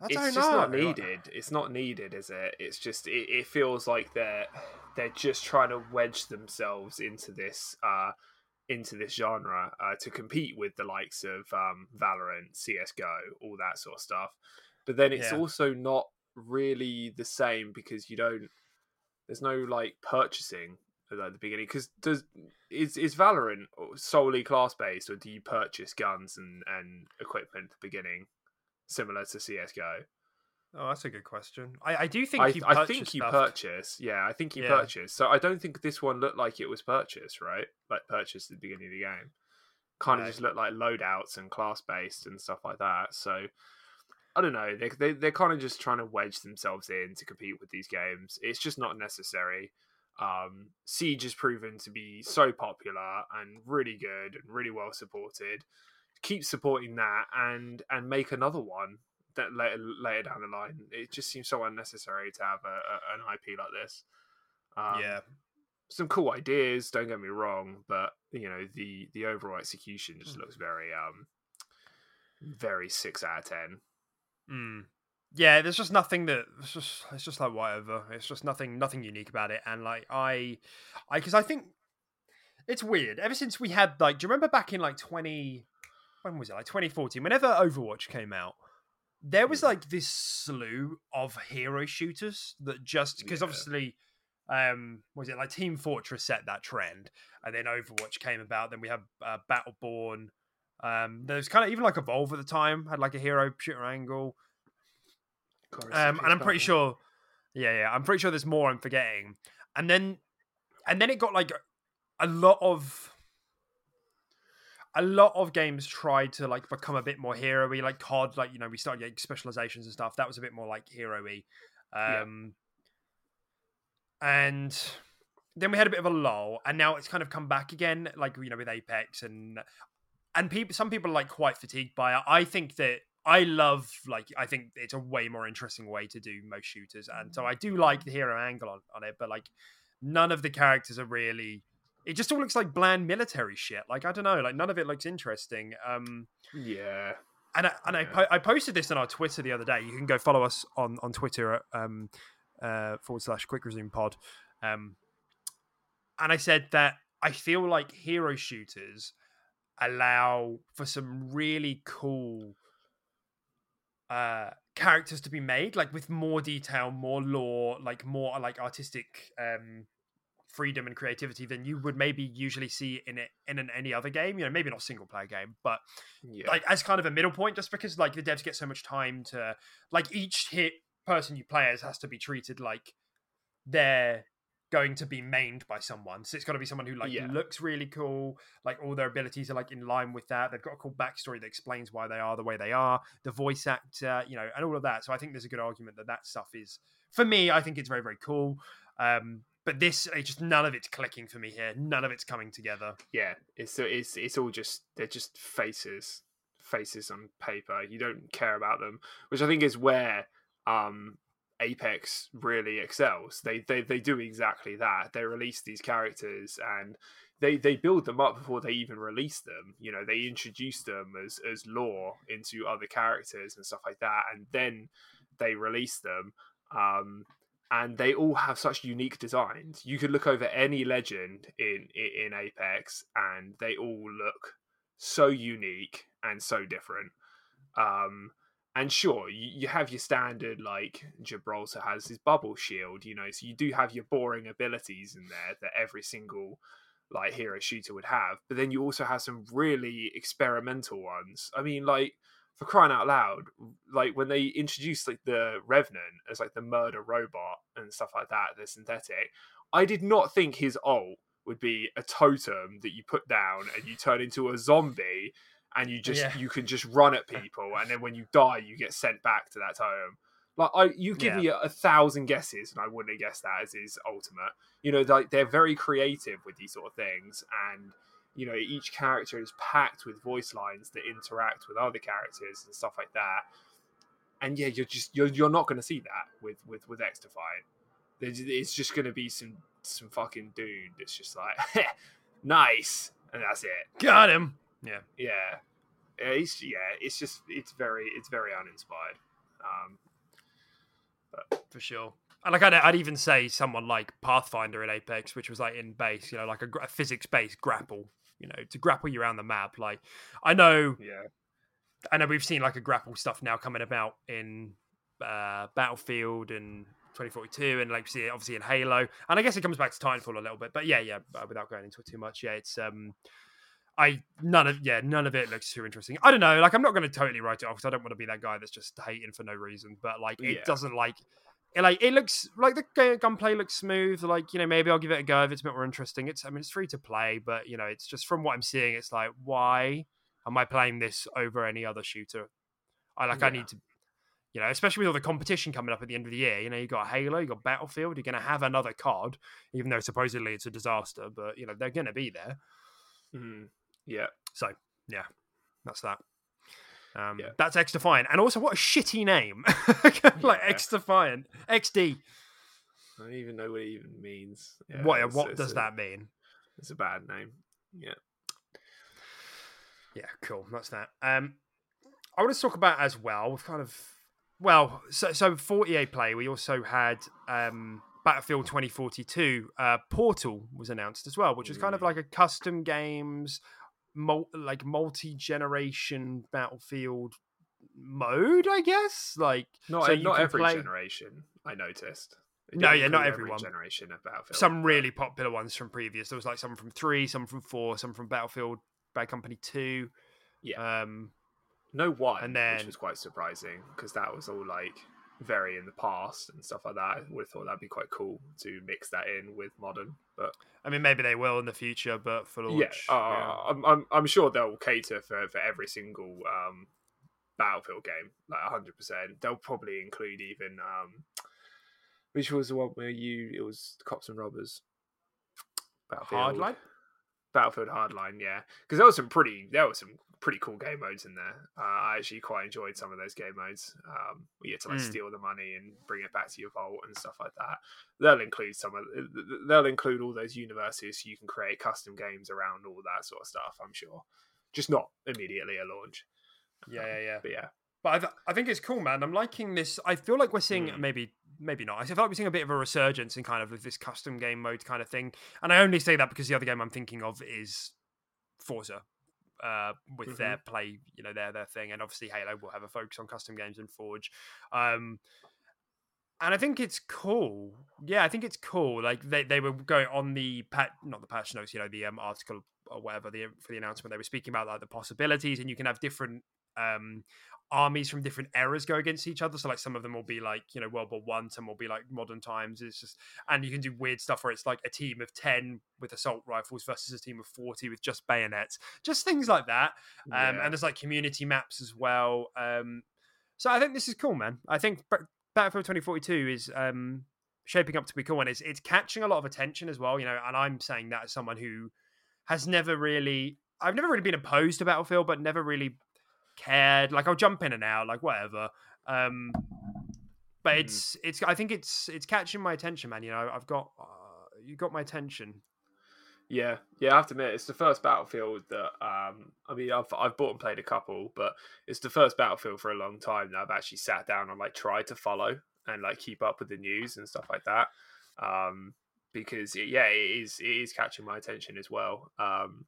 Speaker 1: I
Speaker 2: it's
Speaker 1: don't
Speaker 2: just
Speaker 1: know.
Speaker 2: not needed. It's not needed, is it? It's just it, it feels like they're they're just trying to wedge themselves into this uh into this genre uh, to compete with the likes of um, Valorant, CS:GO, all that sort of stuff. But then it's
Speaker 1: Yeah.
Speaker 2: also not really the same because you don't. There's no like purchasing at the beginning because does is is Valorant solely class based or do you purchase guns and and equipment at the beginning, similar to CS:GO?
Speaker 1: Oh, that's a good question. I, I do think
Speaker 2: I,
Speaker 1: you
Speaker 2: I think you
Speaker 1: stuff.
Speaker 2: purchased. Yeah, I think you
Speaker 1: Yeah.
Speaker 2: purchased. So I don't think this one looked like it was purchased, right? Like purchased at the beginning of the game. Kind of
Speaker 1: No.
Speaker 2: just looked like loadouts and class based and stuff like that. So I don't know. They they they're kind of just trying to wedge themselves in to compete with these games. It's just not necessary. Um, Siege has proven to be so popular and really good and really well supported. Keep supporting that and and make another one that later later down the line. It just seems so unnecessary to have a, a, an IP like this. Um,
Speaker 1: yeah,
Speaker 2: some cool ideas. Don't get me wrong, but you know the the overall execution just looks very um very six out of ten.
Speaker 1: Mm. Yeah, there's just nothing that it's just it's just like whatever. It's just nothing nothing unique about it. And like I, I because I think it's weird. Ever since we had like, do you remember back in like twenty, when was it like 2014? Whenever Overwatch came out, there was like this slew of hero shooters that just because
Speaker 2: Yeah.
Speaker 1: obviously. Um, was it like Team Fortress set that trend, and then Overwatch came about. Then we had uh, Battleborn. Um, there's kind of even like Evolve at the time had like a hero shooter angle. Um, and I'm pretty sure, yeah, yeah, I'm pretty sure there's more I'm forgetting. And then, and then it got like a lot of, a lot of games tried to like become a bit more hero-y, like COD, like you know we started getting specializations and stuff. That was a bit more like hero-y.
Speaker 2: Yeah.
Speaker 1: Um, and then we had a bit of a lull, and now it's kind of come back again, like you know with Apex and and people, some people are like quite fatigued by it. I think that I love like I think it's a way more interesting way to do most shooters, and so I do like the hero angle on, on it. But like, none of the characters are really. It just all looks like bland military shit. Like I don't know, like none of it looks interesting. Um,
Speaker 2: yeah,
Speaker 1: and I, and I, po- I posted this on our Twitter the other day. You can go follow us on on Twitter at um, uh, forward slash quick resume pod. Um, and I said that I feel like hero shooters allow for some really cool uh characters to be made like with more detail more lore like more like artistic um freedom and creativity than you would maybe usually see in it in an, any other game you know maybe not single player game but
Speaker 2: yeah,
Speaker 1: like as kind of a middle point just because like the devs get so much time to like each hit person you play as has to be treated like they're going to be mained by someone. So it's got to be someone who like
Speaker 2: Yeah.
Speaker 1: looks really cool like all their abilities are like in line with that. They've got a cool backstory that explains why they are the way they are the voice actor you know and all of that. So i think there's a good argument that that stuff is for me i think it's very very cool. Um but this it just none of it's clicking for me here none of it's coming together
Speaker 2: yeah. It's it's it's all just they're just faces, faces on paper. You don't care about them, which I think is where um Apex really excels. They they they do exactly that. They release these characters and they they build them up before they even release them. You know, they introduce them as as lore into other characters and stuff like that, and then they release them. Um, and they all have such unique designs. You could look over any legend in in, Apex, and they all look so unique and so different. Um, and sure, you, you have your standard like Gibraltar has his bubble shield, you know, so you do have your boring abilities in there that every single like hero shooter would have. But then you also have some really experimental ones. I mean, like for crying out loud, like when they introduced like the Revenant as like the murder robot and stuff like that, the synthetic, I did not think his ult would be a totem that you put down and you turn into a zombie and you just
Speaker 1: Yeah.
Speaker 2: you can just run at people and then when you die you get sent back to that totem. Like I, you give
Speaker 1: Yeah.
Speaker 2: me a, a thousand guesses and I wouldn't have guessed that as his ultimate. You know, like they're very creative with these sort of things, and you know each character is packed with voice lines that interact with other characters and stuff like that. And yeah, you're just you're you're not going to see that with with with X Defiant. It's just going to be some some fucking dude that's just like nice, and that's it.
Speaker 1: got him yeah
Speaker 2: Yeah, Yeah, it's yeah, it's just it's very it's very uninspired. Um,
Speaker 1: for sure. And like I'd, I'd even say someone like Pathfinder in Apex, which was like in base, you know, like a, a physics-based grapple, you know, to grapple you around the map. Like I know,
Speaker 2: yeah,
Speaker 1: I know we've seen like a grapple stuff now coming about in uh, Battlefield and 2042, and like see it obviously in Halo, and I guess it comes back to Titanfall a little bit. But yeah, yeah, uh, without going into it too much, yeah, it's um, I none of yeah none of it looks too interesting. I don't know. Like I'm not going to totally write it off because I don't want to be that guy that's just hating for no reason. But like it
Speaker 2: Yeah.
Speaker 1: doesn't like. It, like it looks like the gunplay looks smooth. Like you know, maybe I'll give it a go if it's a bit more interesting. It's I mean, it's free to play, but you know, it's just from what I'm seeing, it's like why am I playing this over any other shooter? I like I need to, you know, especially with all the competition coming up at the end of the year. You know, you got Halo, you got Battlefield. You're going to have another COD, even though supposedly it's a disaster. But you know, they're going to be there.
Speaker 2: Mhm. Yeah.
Speaker 1: So yeah, that's that. Um,
Speaker 2: Yeah.
Speaker 1: That's X Defiant, and also what a shitty name, like
Speaker 2: Yeah.
Speaker 1: X Defiant, XD.
Speaker 2: I don't even know what it even means. Yeah,
Speaker 1: what
Speaker 2: it's-
Speaker 1: what
Speaker 2: it's
Speaker 1: does
Speaker 2: a-
Speaker 1: that mean?
Speaker 2: It's a bad name. Yeah.
Speaker 1: Yeah, cool. That's that. Um, I want to talk about as well. We've kind of well, so so for EA Play, we also had um, Battlefield 2042. Uh, Portal was announced as well, which is kind of
Speaker 2: Mm.
Speaker 1: like a custom games, mul- like multi generation Battlefield mode, I guess. Like
Speaker 2: Not
Speaker 1: so
Speaker 2: not every
Speaker 1: play-
Speaker 2: generation. I noticed. It
Speaker 1: No, yeah, not
Speaker 2: include every
Speaker 1: everyone.
Speaker 2: generation of Battlefield.
Speaker 1: some really popular ones from previous. There was like some from three, some from four, some from Battlefield Bad Company Two.
Speaker 2: Yeah.
Speaker 1: Um,
Speaker 2: No one,
Speaker 1: And then, which
Speaker 2: was quite surprising because that was all like very in the past and stuff like that. I would have thought that'd be quite cool to mix that in with modern, but
Speaker 1: I mean, maybe they will in the future, but for launch,
Speaker 2: yeah, uh, I'm, I'm I'm sure they'll cater for, for every single um, Battlefield game, like hundred percent. They'll probably include even um, which was the one where you it was cops and robbers. Battlefield
Speaker 1: Hardline.
Speaker 2: Battlefield Hardline, yeah, because there was some pretty there were some pretty cool game modes in there. Uh, I actually quite enjoyed some of those game modes. Um, where you had to like
Speaker 1: Mm.
Speaker 2: steal the money and bring it back to your vault and stuff like that. They'll include some of they'll include all those universes so you can create custom games around all that sort of stuff. I'm sure, just not immediately at launch.
Speaker 1: Yeah, yeah, yeah.
Speaker 2: But yeah,
Speaker 1: But I, th- I think it's cool, man. I'm liking this. I feel like we're seeing
Speaker 2: Mm.
Speaker 1: maybe, maybe not. I feel like we're seeing a bit of a resurgence in kind of this custom game mode kind of thing. And I only say that because the other game I'm thinking of is Forza, uh, with
Speaker 2: Mhm.
Speaker 1: their play, you know, their their thing, and obviously Halo will have a focus on custom games and Forge. Um, and I think it's cool. Yeah, I think it's cool. Like they, they were going on the pat, not the patch notes, you know, the um, article or whatever the for the announcement. They were speaking about like the possibilities, and you can have different um armies from different eras go against each other. So like some of them will be like you know World War One, some will be like modern times. It's just and you can do weird stuff where it's like a team of ten with assault rifles versus a team of forty with just bayonets, just things like that. Um, And there's like community maps as well. Um, so I think this is cool, man. I think Battlefield 2042 is um, shaping up to be cool, and it's it's catching a lot of attention as well. You know, and I'm saying that as someone who has never really, I've never really been opposed to Battlefield, but never really cared. Like I'll jump in and out, like whatever. Um, but
Speaker 2: Hmm.
Speaker 1: it's it's I think it's it's catching my attention, man. You know, I've got uh, you got my attention.
Speaker 2: Yeah, yeah, I have to admit, it's the first Battlefield that um, I mean, I've I've bought and played a couple, but it's the first Battlefield for a long time that I've actually sat down and like tried to follow and like keep up with the news and stuff like that. Um, because it, yeah, it is it is catching my attention as well. Um,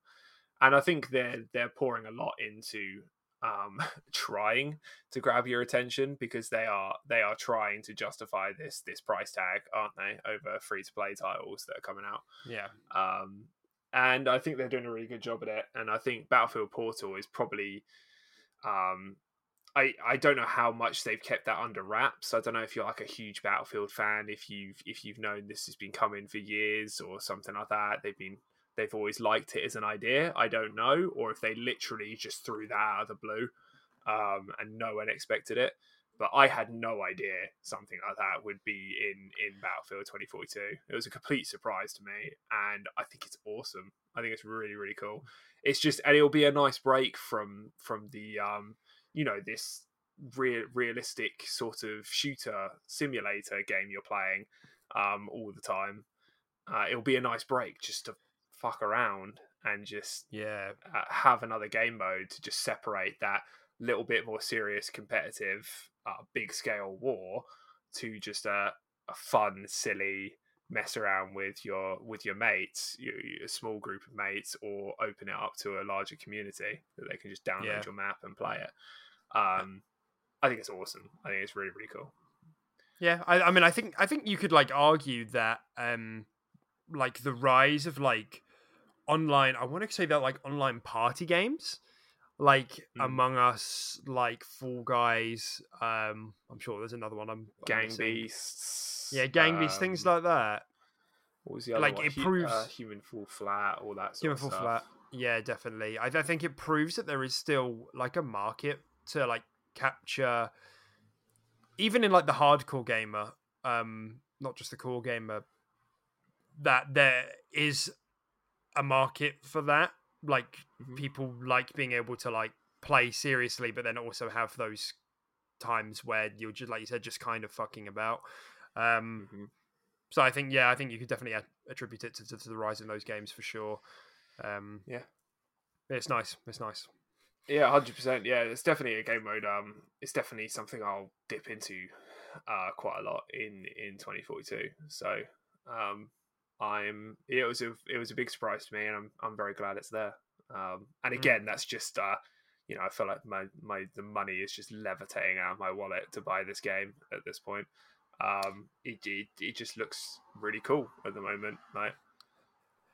Speaker 2: and I think they're they're pouring a lot into um trying to grab your attention because they are they are trying to justify this this price tag aren't they over free to play titles that are coming out
Speaker 1: Yeah,
Speaker 2: um, and I think they're doing a really good job at it. And I think Battlefield Portal is probably, um, I I don't know how much they've kept that under wraps. I don't know if you're like a huge Battlefield fan, if you've if you've known this has been coming for years or something like that. They've been they've always liked it as an idea. I don't know, or if they literally just threw that out of the blue, um, and no one expected it. But I had no idea something like that would be in in Battlefield 2042. It was a complete surprise to me, and I think it's awesome. I think it's really really cool. It's just and it'll be a nice break from from the um you know this real realistic sort of shooter simulator game you're playing um all the time. Uh, it'll be a nice break just to fuck around and just
Speaker 1: yeah,
Speaker 2: uh, have another game mode to just separate that little bit more serious competitive uh, big scale war to just a, a fun silly mess around with your with your mates you, a small group of mates or open it up to a larger community that they can just download
Speaker 1: Yeah.
Speaker 2: your map and play it. Um i think it's awesome. I think it's really really cool.
Speaker 1: Yeah, I, I mean, I think I think you could like argue that, um, like the rise of like online. I want to say that like online party games, like
Speaker 2: Mm.
Speaker 1: Among Us, like Fall Guys. Um, I'm sure there's another one. I'm
Speaker 2: Gang. Beasts.
Speaker 1: Yeah, Gang Beasts, things
Speaker 2: um,
Speaker 1: like that.
Speaker 2: What was the other
Speaker 1: like,
Speaker 2: one?
Speaker 1: it
Speaker 2: Hu-
Speaker 1: proves-
Speaker 2: uh, human fall flat, all that sort
Speaker 1: Human
Speaker 2: of
Speaker 1: Fall
Speaker 2: stuff.
Speaker 1: Flat. Yeah, definitely. I, I think it proves that there is still like a market to like capture, even in like the hardcore gamer, um, not just the core gamer, that there is a market for that. Like
Speaker 2: Mhm.
Speaker 1: people like being able to like play seriously, but then also have those times where you're just like you said, just kind of fucking about. Um,
Speaker 2: Mhm.
Speaker 1: so I think yeah, I think you could definitely attribute it to, to, to the rise in those games for sure. Um,
Speaker 2: Yeah.
Speaker 1: it's nice. It's nice.
Speaker 2: Yeah, hundred percent. Yeah, it's definitely a game mode. Um, it's definitely something I'll dip into, uh, quite a lot in in twenty forty two. So, um, I'm it was a it was a big surprise to me, and I'm I'm very glad it's there. Um, and
Speaker 1: Mm.
Speaker 2: again, that's just uh, you know, I feel like my my the money is just levitating out of my wallet to buy this game at this point. Um, it it, it just looks really cool at the moment, like.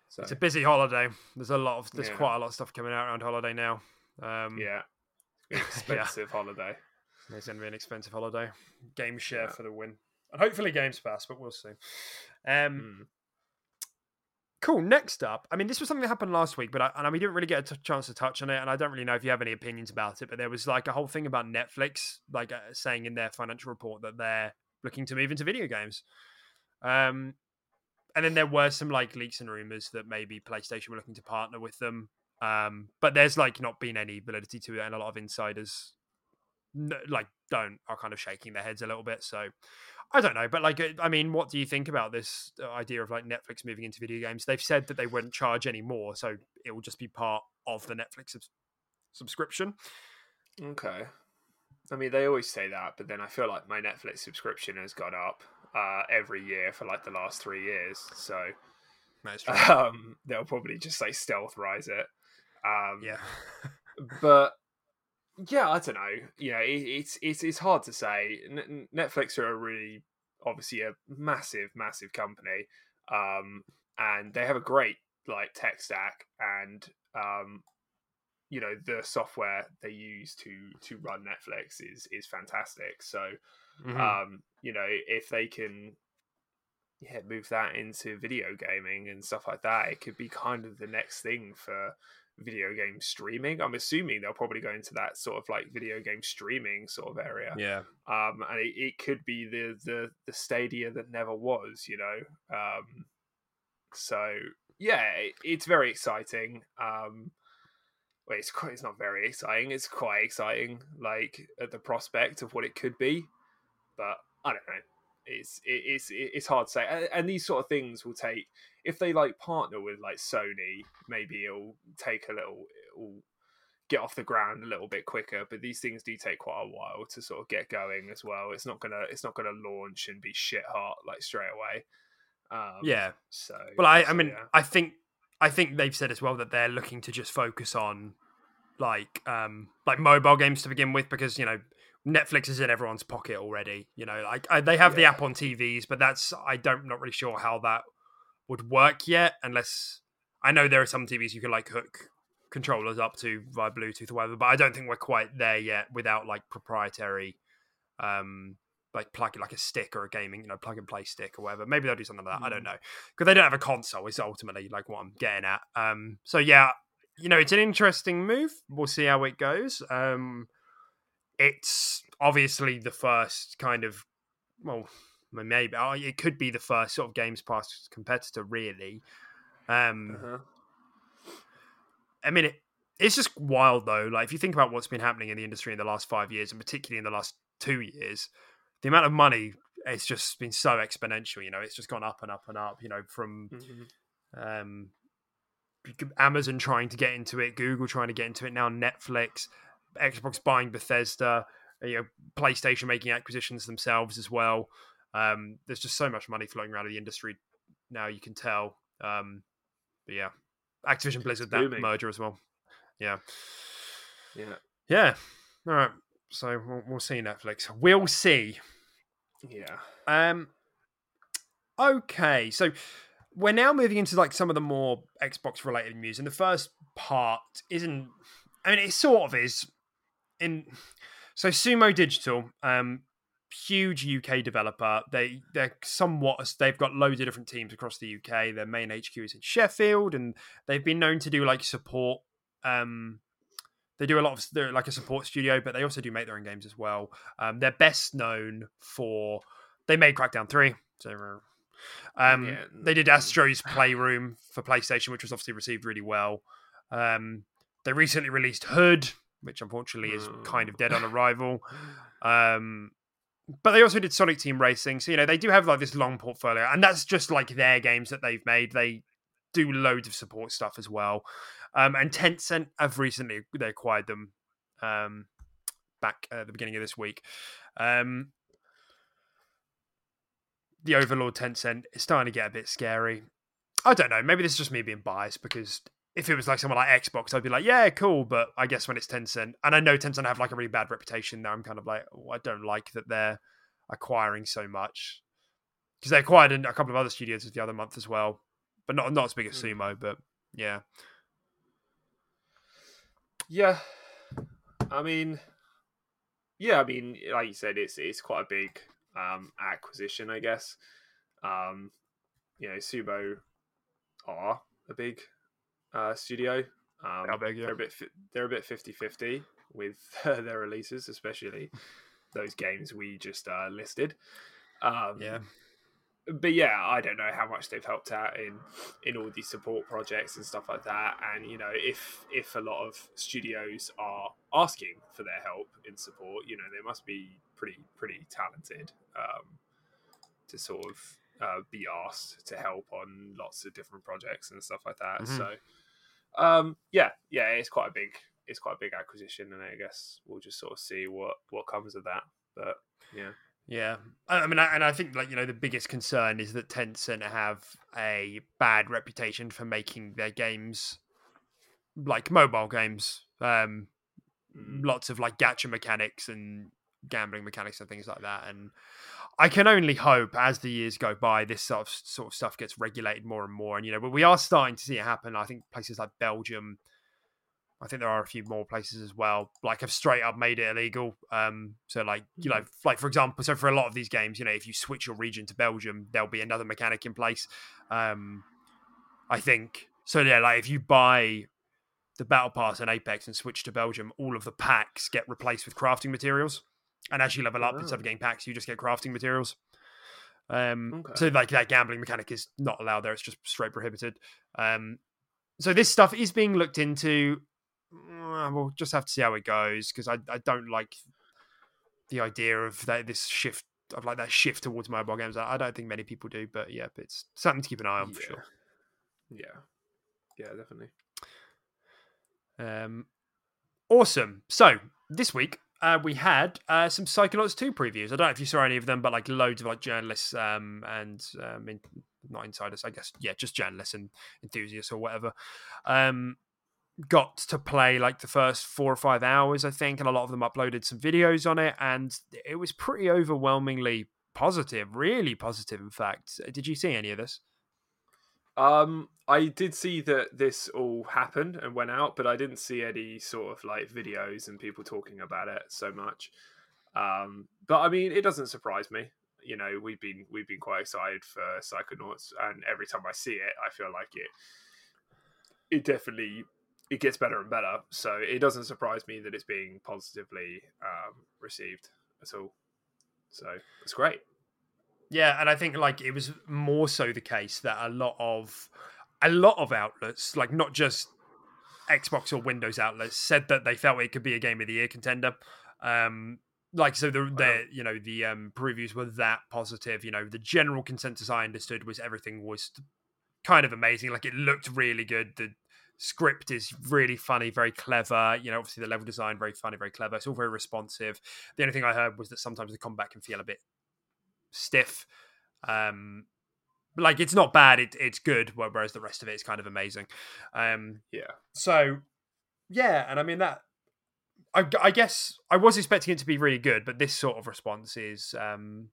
Speaker 2: So
Speaker 1: It's a busy holiday. There's a lot of there's
Speaker 2: Yeah.
Speaker 1: quite a lot of stuff coming out around holiday now. Um,
Speaker 2: yeah, expensive holiday.
Speaker 1: It's going to be an expensive holiday. Game share
Speaker 2: Yeah.
Speaker 1: for the win. And hopefully Games Pass, but we'll see. Um,
Speaker 2: Mm.
Speaker 1: Cool. Next up, I mean, this was something that happened last week, but I, and we didn't really get a t- chance to touch on it, and I don't really know if you have any opinions about it. But there was like a whole thing about Netflix, like uh, saying in their financial report that they're looking to move into video games. Um, and then there were some like leaks and rumors that maybe PlayStation were looking to partner with them. Um, but there's like not been any validity to it, and a lot of insiders like don't are kind of shaking their heads a little bit. So I don't know, but like, I mean, what do you think about this uh, idea of like Netflix moving into video games? They've said that they wouldn't charge any more, so it will just be part of the Netflix subs- subscription.
Speaker 2: Okay. I mean, they always say that, but then I feel like my Netflix subscription has gone up uh, every year for like the last three years. So
Speaker 1: That's true.
Speaker 2: um, they'll probably just like stealth rise it. Um,
Speaker 1: yeah,
Speaker 2: but yeah, I don't know. You know, it, it's it's it's hard to say. N- Netflix are a really obviously a massive, massive company, um, and they have a great like tech stack, and um, you know the software they use to to run Netflix is is fantastic. So
Speaker 1: Mhm.
Speaker 2: um, you know, if they can yeah, move that into video gaming and stuff like that, it could be kind of the next thing for video game streaming. I'm assuming they'll probably go into that sort of like video game streaming sort of area.
Speaker 1: yeah,
Speaker 2: Um, and it, it could be the, the the Stadia that never was, you know. Um, so yeah, it, it's very exciting. Um, well, it's quite, it's not very exciting. It's quite exciting, like at the prospect of what it could be. But I don't know. It's it, it's it's hard to say. And, and these sort of things will take if they like partner with like Sony, maybe it'll take a little. It'll get off the ground a little bit quicker. But these things do take quite a while to sort of get going as well. It's not gonna it's not gonna launch and be shit hot like straight away. Um,
Speaker 1: yeah.
Speaker 2: So,
Speaker 1: Well, I, I mean,
Speaker 2: yeah.
Speaker 1: I think, I think they've said as well that they're looking to just focus on, like, um, like mobile games to begin with, because you know, Netflix is in everyone's pocket already. You know, like I, they have the app on TVs, but that's I don't not really sure how that would work yet, unless I know there are some TVs you can like hook controllers up to via Bluetooth or whatever, but I don't think we're quite there yet without like proprietary. Um, like plug like a stick or a gaming, you know, plug and play stick or whatever. Maybe they'll do something like that. I don't
Speaker 2: Mm.
Speaker 1: know because they don't have a console. Is ultimately like what I'm getting at. Um, so yeah, you know, it's an interesting move. We'll see how it goes. Um, it's obviously the first kind of, well, maybe oh, it could be the first sort of Games Pass competitor, really. Um,
Speaker 2: Uh-huh.
Speaker 1: I mean, it, it's just wild though. Like if you think about what's been happening in the industry in the last five years, and particularly in the last two years, the amount of money it's just been so exponential. You know, it's just gone up and up and up. You know, from
Speaker 2: Mhm.
Speaker 1: um, Amazon trying to get into it, Google trying to get into it now, Netflix, Xbox buying Bethesda, you know, PlayStation making acquisitions themselves as well. Um, there's just so much money flowing around in the industry now. You can tell. Um, but yeah, Activision Blizzard that merger as well. Yeah,
Speaker 2: Yeah.
Speaker 1: yeah. All right. So we'll, we'll see Netflix. We'll see.
Speaker 2: Yeah.
Speaker 1: Um. Okay, so we're now moving into like some of the more Xbox related news, and the first part isn't. I mean, it sort of is. In so Sumo Digital, um, huge UK developer. They they're somewhat they've got loads of different teams across the UK. Their main HQ is in Sheffield, and they've been known to do like support. Um, they do a lot of they're like a support studio, but they also do make their own games as well. Um, they're best known for they made Crackdown three. So um, yeah. they did Astro's Playroom for PlayStation, which was obviously received really well. Um, they recently released Hood, which unfortunately is kind of dead on arrival. Um, but they also did Sonic Team Racing, so you know they do have like this long portfolio, and that's just like their games that they've made. They do loads of support stuff as well. Um, and Tencent have recently they acquired them um, back at the beginning of this week. Um, the Overlord Tencent is starting to get a bit scary. I don't know. Maybe this is just me being biased because if it was like someone like Xbox, I'd be like, yeah, cool. But I guess when it's Tencent, and I know Tencent have like a really bad reputation now I'm kind of like, oh, I don't like that they're acquiring so much because they acquired a couple of other studios the other month as well, but not not as big as hmm. Sumo. But yeah,
Speaker 2: yeah. I mean, yeah. I mean, like you said, it's it's quite a big um, acquisition, I guess. Um, you know, Sumo are a big uh, studio. Um, big, yeah. They're a bit they're a bit 50-50 with their releases, especially those games we just uh, listed. Um,
Speaker 1: yeah.
Speaker 2: But yeah, I don't know how much they've helped out in in all these support projects and stuff like that. And you know, if if a lot of studios are asking for their help in support, you know, they must be pretty pretty talented um, to sort of uh, be asked to help on lots of different projects and stuff like that. Mm-hmm. So um, yeah, yeah, it's quite a big it's quite a big acquisition, and I guess we'll just sort of see what what comes of that. But yeah.
Speaker 1: Yeah, I mean, and I think like you know the biggest concern is that Tencent have a bad reputation for making their games like mobile games, um, mm. lots of like gacha mechanics and gambling mechanics and things like that. And I can only hope as the years go by, this sort of sort of stuff gets regulated more and more. And you know, we are starting to see it happen. I think places like Belgium, I think there are a few more places as well, like have straight up made it illegal. Um, so like you know, mm-hmm. like for example, so for a lot of these games, you know, if you switch your region to Belgium, there'll be another mechanic in place. Um, I think so. Yeah, like if you buy the battle pass in Apex and switch to Belgium, all of the packs get replaced with crafting materials and as you level up oh. instead of getting packs, you just get crafting materials. Um, okay. So like that gambling mechanic is not allowed there; it's just straight prohibited. Um, so this stuff is being looked into. Uh, we'll just have to see how it goes because I, I don't like the idea of that this shift of like that shift towards mobile games. I, I don't think many people do, but yeah, it's something to keep an eye on
Speaker 2: yeah.
Speaker 1: for sure.
Speaker 2: Yeah, yeah, definitely.
Speaker 1: Um, awesome. So this week uh, we had uh, some Psychonauts 2 previews. I don't know if you saw any of them, but like loads of like journalists um, and um, in, not insiders, I guess. Yeah, just journalists and enthusiasts or whatever. Um, got to play like the first four or five hours, I think, and a lot of them uploaded some videos on it, and it was pretty overwhelmingly positive, really positive. In fact, did you see any of this?
Speaker 2: Um, I did see that this all happened and went out, but I didn't see any sort of like videos and people talking about it so much. Um, but I mean, it doesn't surprise me. You know, we've been we've been quite excited for Psychonauts, and every time I see it, I feel like it it definitely it gets better and better. So it doesn't surprise me that it's being positively um, received at all. So it's great.
Speaker 1: Yeah, and I think like it was more so the case that a lot of a lot of outlets, like not just Xbox or Windows outlets, said that they felt it could be a game of the year contender. Um, like so the, the you know the um previews were that positive you know the general consensus i understood was everything was kind of amazing. Like it looked really good. The script is really funny very clever you know obviously the level design very funny very clever. It's all very responsive. The only thing i heard was that sometimes the combat can feel a bit stiff. Um, like it's not bad, it, it's good. Whereas the rest of it is kind of amazing. Um,
Speaker 2: yeah.
Speaker 1: So yeah, and I mean that. I, I guess I was expecting it to be really good, but this sort of response is um,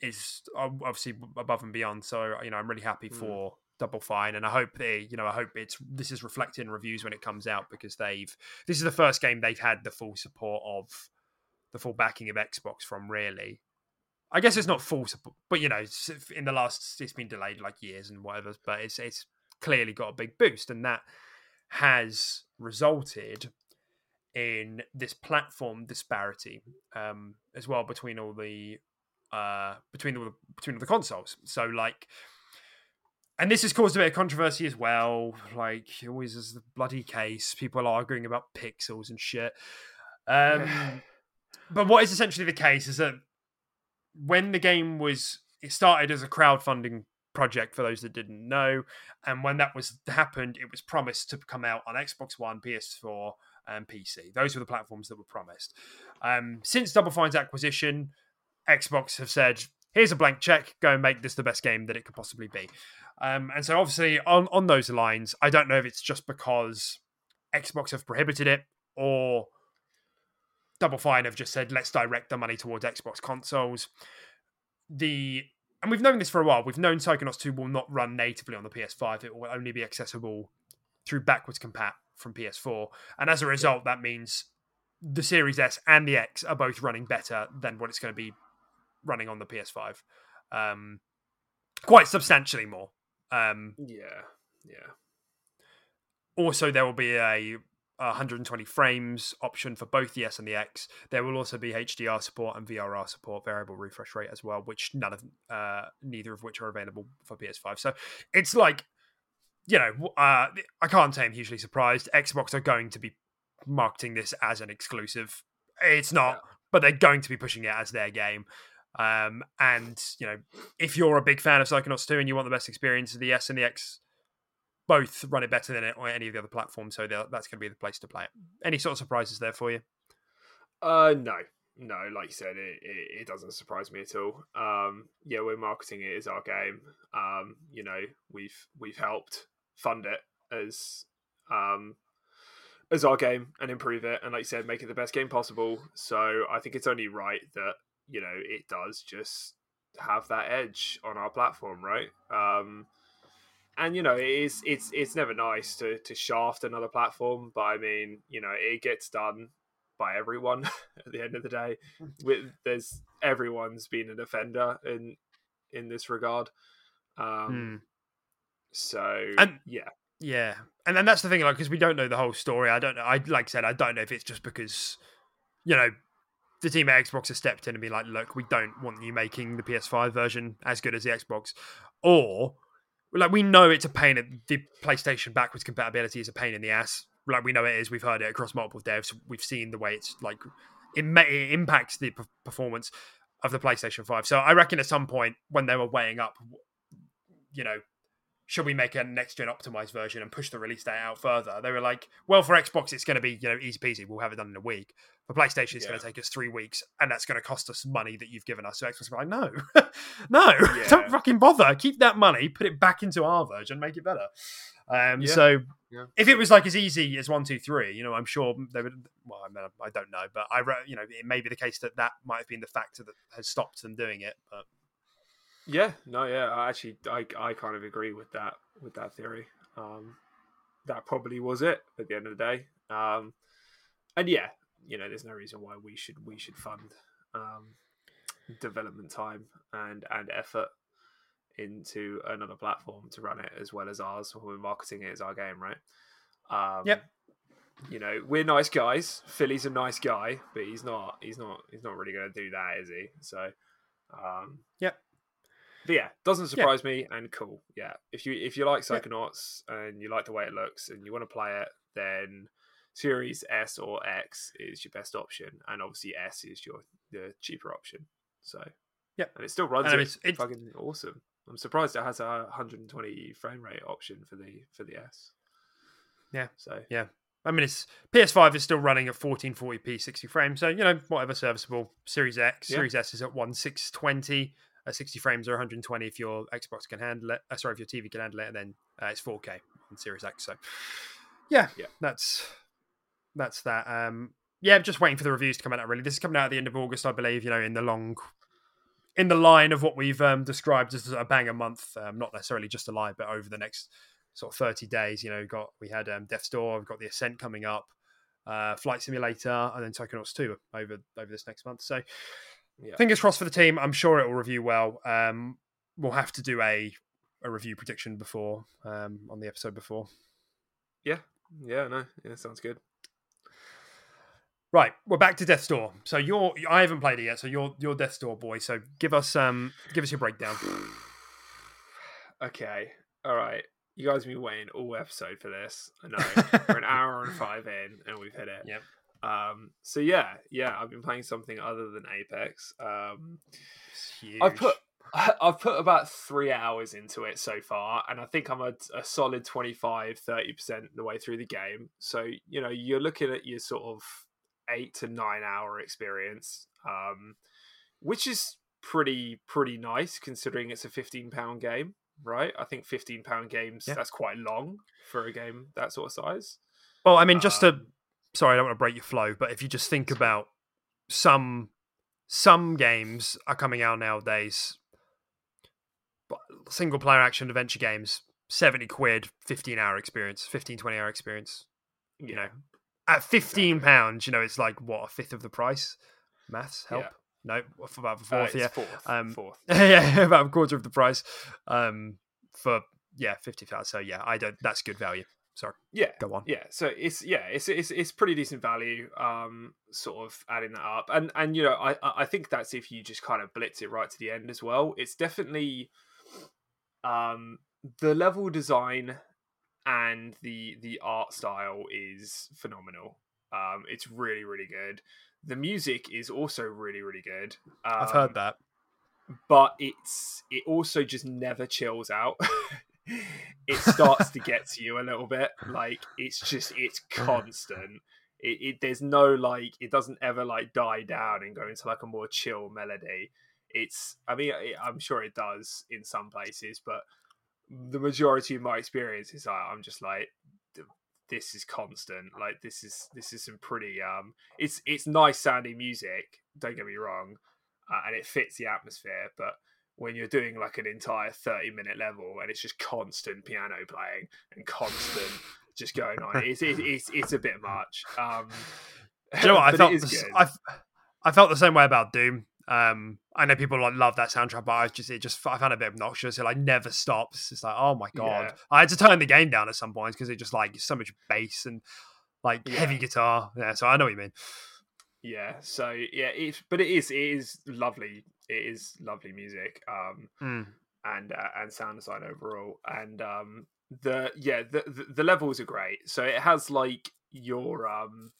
Speaker 1: is obviously above and beyond. So you know, I'm really happy
Speaker 2: Mm.
Speaker 1: for Double Fine, and I hope they, you know, I hope it's this is reflected in reviews when it comes out because they've this is the first game they've had the full support of the full backing of Xbox from. Really, I guess it's not full support, but you know, in the last it's been delayed like years and whatever, but it's it's clearly got a big boost, and that has resulted in this platform disparity um, as well between all the uh, between all the between all the consoles. So like, and this has caused a bit of controversy as well. Like always is the bloody case. People arguing about pixels and shit. Um, but what is essentially the case is that when the game was it started as a crowdfunding project for those that didn't know and when that was happened it was promised to come out on xbox one ps4 and pc those were the platforms that were promised. Um, since double fine's acquisition xbox have said here's a blank check. Go and make this the best game that it could possibly be. Um, and so obviously on, on those lines i don't know if it's just because xbox have prohibited it or Double Fine have just said let's direct the money towards Xbox consoles. The and we've known this for a while. We've known Psychonauts 2 will not run natively on the PS5. It will only be accessible through backwards compat from PS4. And as a result, that means the Series S and the X are both running better than what it's going to be running on the PS5. Um, quite substantially more. Um,
Speaker 2: Yeah, yeah.
Speaker 1: also there will be a 120 frames option for both the S and the X. There will also be HDR support and VRR support, variable refresh rate as well, which none of uh, neither of which are available for PS5. So it's like, you know, uh, I can't say I'm hugely surprised. Xbox are going to be marketing this as an exclusive. It's not, but they're going to be pushing it as their game. Um, and you know, if you're a big fan of Psychonauts 2 and you want the best experience, of the S and the X both run it better than any of the other platforms, so that's going to be the place to play it. Any sort of surprises there for you?
Speaker 2: Uh, no, no. Like you said, it, it, it doesn't surprise me at all. Um, yeah, we're marketing it as our game. Um, you know, we've we've helped fund it as um as our game and improve it, and like you said, make it the best game possible. So I think it's only right that you know it does just have that edge on our platform, right? Um, and you know it is it's it's never nice to to shaft another platform, but I mean, you know, it gets done by everyone at the end of the day. With there's everyone's been an offender in in this regard. Um, so
Speaker 1: And-
Speaker 2: yeah,
Speaker 1: Yeah, and then that's the thing, like, because we don't know the whole story. I don't know. I like I said, I don't know if it's just because, you know, the team at Xbox has stepped in and been like, "Look, we don't want you making the PS5 version as good as the Xbox," or like we know it's a pain. At, the PlayStation backwards compatibility is a pain in the ass. Like we know it is. We've heard it across multiple devs. We've seen the way it's like it, may, it impacts the performance of the PlayStation 5. So I reckon at some point when they were weighing up, you know, should we make a next gen optimized version and push the release date out further? They were like, well, for Xbox, it's going to be you know easy peasy. We'll have it done in a week. For PlayStation, it's going to take us three weeks, and that's going to cost us money that you've given us. So Xbox like, no, no,
Speaker 2: Yeah.
Speaker 1: don't fucking bother. Keep that money, put it back into our version, make it better. Um,
Speaker 2: Yeah.
Speaker 1: So
Speaker 2: Yeah.
Speaker 1: if it was like as easy as one, two, three, you know, I'm sure they would. Well, I, mean, I don't know, but I, re- you know, it may be the case that that might have been the factor that has stopped them doing it. But
Speaker 2: yeah, no, yeah. I actually, I I kind of agree with that with that theory. Um, that probably was it at the end of the day. Um, and yeah, you know, there's no reason why we should we should fund um, development time and and effort into another platform to run it as well as ours when we're marketing it as our game, right? Um,
Speaker 1: Yep.
Speaker 2: You know, we're nice guys. Philly's a nice guy, but he's not. He's not. He's not really going to do that, is he? So, um,
Speaker 1: Yep.
Speaker 2: But yeah, doesn't surprise yeah. me and cool. Yeah. If you if you like Psychonauts yeah. and you like the way it looks and you want to play it, then Series S or X is your best option, and obviously S is your the cheaper option. So
Speaker 1: yeah,
Speaker 2: and it still runs.
Speaker 1: I it's, it's
Speaker 2: fucking awesome. I'm surprised it has a 120 frame rate option for the for the S.
Speaker 1: Yeah.
Speaker 2: So yeah,
Speaker 1: I mean, it's PS5 is still running at 1440p 60 frames, so you know whatever serviceable. Series X,
Speaker 2: yeah.
Speaker 1: Series S is at 1620 at 60 frames or 120 if your Xbox can handle it. Uh, sorry, if your TV can handle it, and then uh, it's 4K on Series X. So yeah,
Speaker 2: yeah,
Speaker 1: that's that's that. Um, yeah, just waiting for the reviews to come out. Really, this is coming out at the end of August, I believe. You know, in the long. In the line of what we've um, described as a banger month, um, not necessarily just a lie, but over the next sort of 30 days, you know, got we had um, Death's Door, we've got The Ascent coming up, uh, Flight Simulator, and then Psychonauts 2 over over this next month. So yeah. fingers crossed for the team. I'm sure it will review well. Um, we'll have to do a a review prediction before um, on the episode before.
Speaker 2: Yeah, yeah, no, yeah, sounds good.
Speaker 1: Right, we're back to Death's Door. So you're I haven't played it yet, so you're you're Death's Door boy. So give us um give us your breakdown.
Speaker 2: okay. All right. You guys have been waiting all episode for this. I know. we're an hour and five in and we've hit it.
Speaker 1: Yep.
Speaker 2: Um so yeah, yeah, I've been playing something other than Apex. Um I've put I've put about three hours into it so far, and I think I'm a, a solid 25 30% the way through the game. So, you know, you're looking at your sort of eight to nine hour experience, um, which is pretty pretty nice considering it's a fifteen pound game, right? I think fifteen pound games yeah. that's quite long for a game that sort of size.
Speaker 1: Well, I mean, just um, to sorry, I don't want to break your flow, but if you just think about some some games are coming out nowadays, single player action adventure games, 70 quid, 15 hour experience, 15, 20 hour experience. You know, at fifteen pounds, you know, it's like what a fifth of the price. Maths help. Yeah. No, about a fourth, uh, yeah,
Speaker 2: fourth,
Speaker 1: um,
Speaker 2: fourth.
Speaker 1: yeah, about a quarter of the price. Um, for yeah, fifty pounds. So yeah, I don't. That's good value. Sorry.
Speaker 2: Yeah.
Speaker 1: Go on.
Speaker 2: Yeah. So it's yeah, it's it's it's pretty decent value. Um, sort of adding that up, and and you know, I I think that's if you just kind of blitz it right to the end as well. It's definitely, um, the level design and the the art style is phenomenal. Um, it's really really good. The music is also really really good. Um,
Speaker 1: I've heard um, that,
Speaker 2: but it's it also just never chills out. it starts to get to you a little bit. Like it's just it's constant. It, it there's no like it doesn't ever like die down and go into like a more chill melody. It's I mean it, I'm sure it does in some places, but the majority of my experience is like, I'm just like this is constant like this is this is some pretty um it's it's nice sounding music don't get me wrong uh, and it fits the atmosphere but when you're doing like an entire 30 minute level and it's just constant piano playing and constant just going on it's it's it's, it's a bit much um
Speaker 1: you know what, I felt I, I felt the same way about Doom um, I know people like love that soundtrack, but I just it just I found it a bit obnoxious. It like never stops. It's like oh my god, yeah. I had to turn the game down at some points because it just like so much bass and like yeah. heavy guitar. Yeah, so I know what you mean.
Speaker 2: Yeah, so yeah, it but it is it is lovely. It is lovely music. Um,
Speaker 1: mm.
Speaker 2: and uh, and sound design overall, and um, the yeah the, the the levels are great. So it has like your um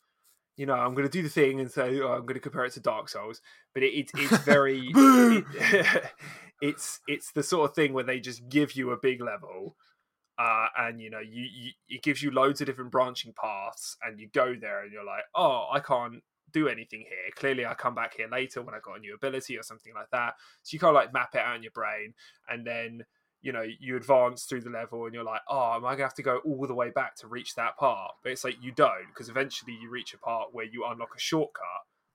Speaker 2: you know, I'm going to do the thing and say oh, I'm going to compare it to Dark Souls, but it, it it's very it, it's it's the sort of thing where they just give you a big level, uh, and you know, you, you it gives you loads of different branching paths, and you go there and you're like, oh, I can't do anything here. Clearly, I come back here later when I got a new ability or something like that. So you kind of like map it out in your brain, and then you know you advance through the level and you're like oh am i gonna have to go all the way back to reach that part but it's like you don't because eventually you reach a part where you unlock a shortcut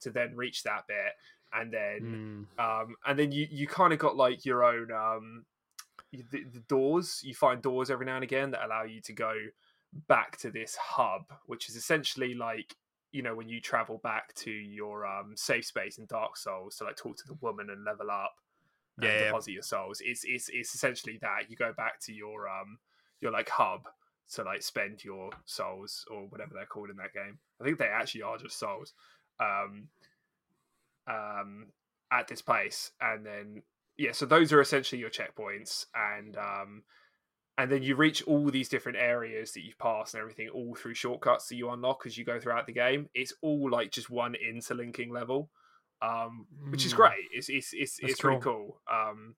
Speaker 2: to then reach that bit and then mm. um and then you you kind of got like your own um the, the doors you find doors every now and again that allow you to go back to this hub which is essentially like you know when you travel back to your um safe space in dark souls to like talk to the woman and level up and yeah, deposit yeah. your souls. It's it's it's essentially that you go back to your um your like hub to like spend your souls or whatever they're called in that game. I think they actually are just souls. Um, um, at this place, and then yeah, so those are essentially your checkpoints, and um, and then you reach all these different areas that you've passed and everything, all through shortcuts that you unlock as you go throughout the game. It's all like just one interlinking level um, which is hmm. great. It's it's it's, it's cool. really cool. Um,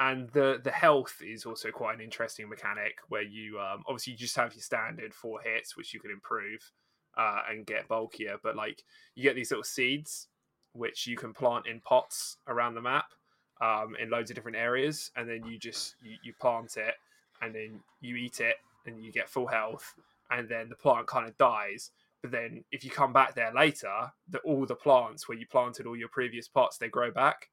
Speaker 2: and the the health is also quite an interesting mechanic where you um, obviously you just have your standard four hits, which you can improve uh, and get bulkier. But like you get these little seeds which you can plant in pots around the map um, in loads of different areas, and then you just you, you plant it and then you eat it and you get full health, and then the plant kind of dies but then if you come back there later, that all the plants where you planted all your previous pots, they grow back.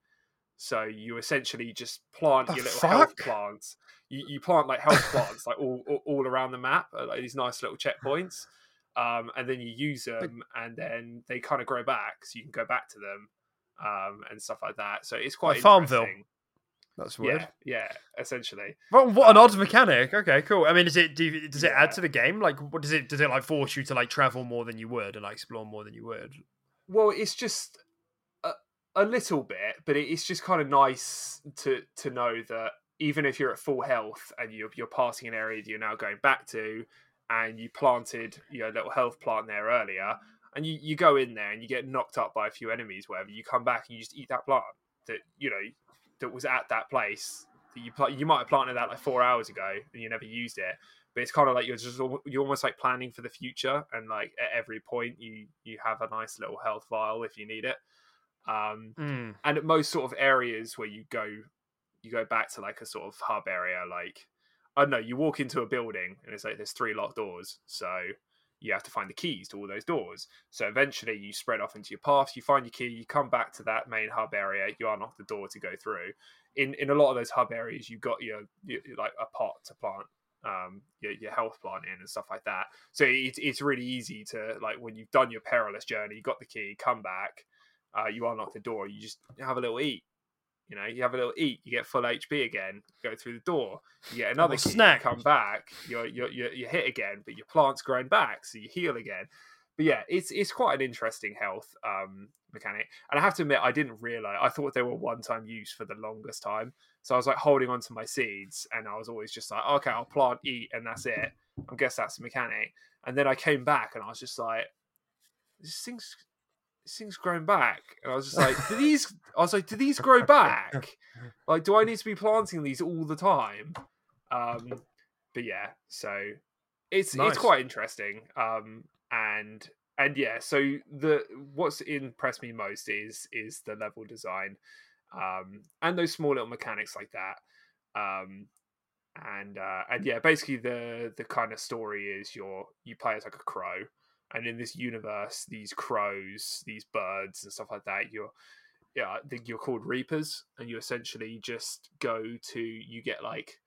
Speaker 2: So you essentially just plant
Speaker 1: The
Speaker 2: your little health plants. You, you plant like health plants like all, all all around the map, like these nice little checkpoints, um, and then you use them, and then they kind of grow back, so you can go back to them, um, and stuff like that. So it's quite
Speaker 1: Like Farmville. That's weird.
Speaker 2: Yeah, yeah, essentially.
Speaker 1: Well, what an odd
Speaker 2: Um,
Speaker 1: mechanic. Okay, cool. I mean, is it do you, does it add to the game? Like, what does it does it like force you to like travel more than you would and like explore more than you would?
Speaker 2: Well, it's just a, a little bit, but it- it's just kind of nice to to know that even if you're at full health and you're you're passing an area that you're now going back to, and you planted your little health plant there earlier, and you, you go in there and you get knocked up by a few enemies, whatever, you come back and you just eat that plant that you know that was at that place that you pla- you might have planted that like four hours ago and you never used it. But it's kind of like you're just you're almost like planning for the future, and like at every point you you have a nice little health vial if you need it. Um,
Speaker 1: Mm.
Speaker 2: and at most sort of areas where you go you go back to like a sort of hub area like i don't know you walk into a building and it's like there's three locked doors so you have to find the keys to all those doors. So eventually you spread off into your path you find your key you come back to that main hub area you unlock the door to go through. In in a lot of those hub areas you've got your, your like a pot to plant um your, your health plant in and stuff like that. So it's it's really easy to like when you've done your perilous journey you got the key come back uh, you unlock the door, you just have a little eat. You know, you have a little eat, you get full HP again, go through the door, you get another key,
Speaker 1: snack.
Speaker 2: come back, you're, you're, you're, you're hit again, but your plant's grown back, so you heal again. But yeah, it's it's quite an interesting health um, mechanic. And I have to admit, I didn't realize, I thought they were one time use for the longest time. So I was like holding on to my seeds, and I was always just like, okay, I'll plant, eat, and that's it. I guess that's the mechanic. And then I came back, and I was just like, this thing's this thing's grown back. And I was just like, do these I was like, do these grow back? Like, do I need to be planting these all the time? Um but yeah, so it's
Speaker 1: Nice.
Speaker 2: it's quite interesting. Um and and yeah, so the what's impressed me most is is the level design. Um and those small little mechanics like that. Um and uh and yeah, basically the the kind of story is you're you play as like a crow and in this universe these crows these birds and stuff like that you're yeah you're called reapers and you essentially just go to you get like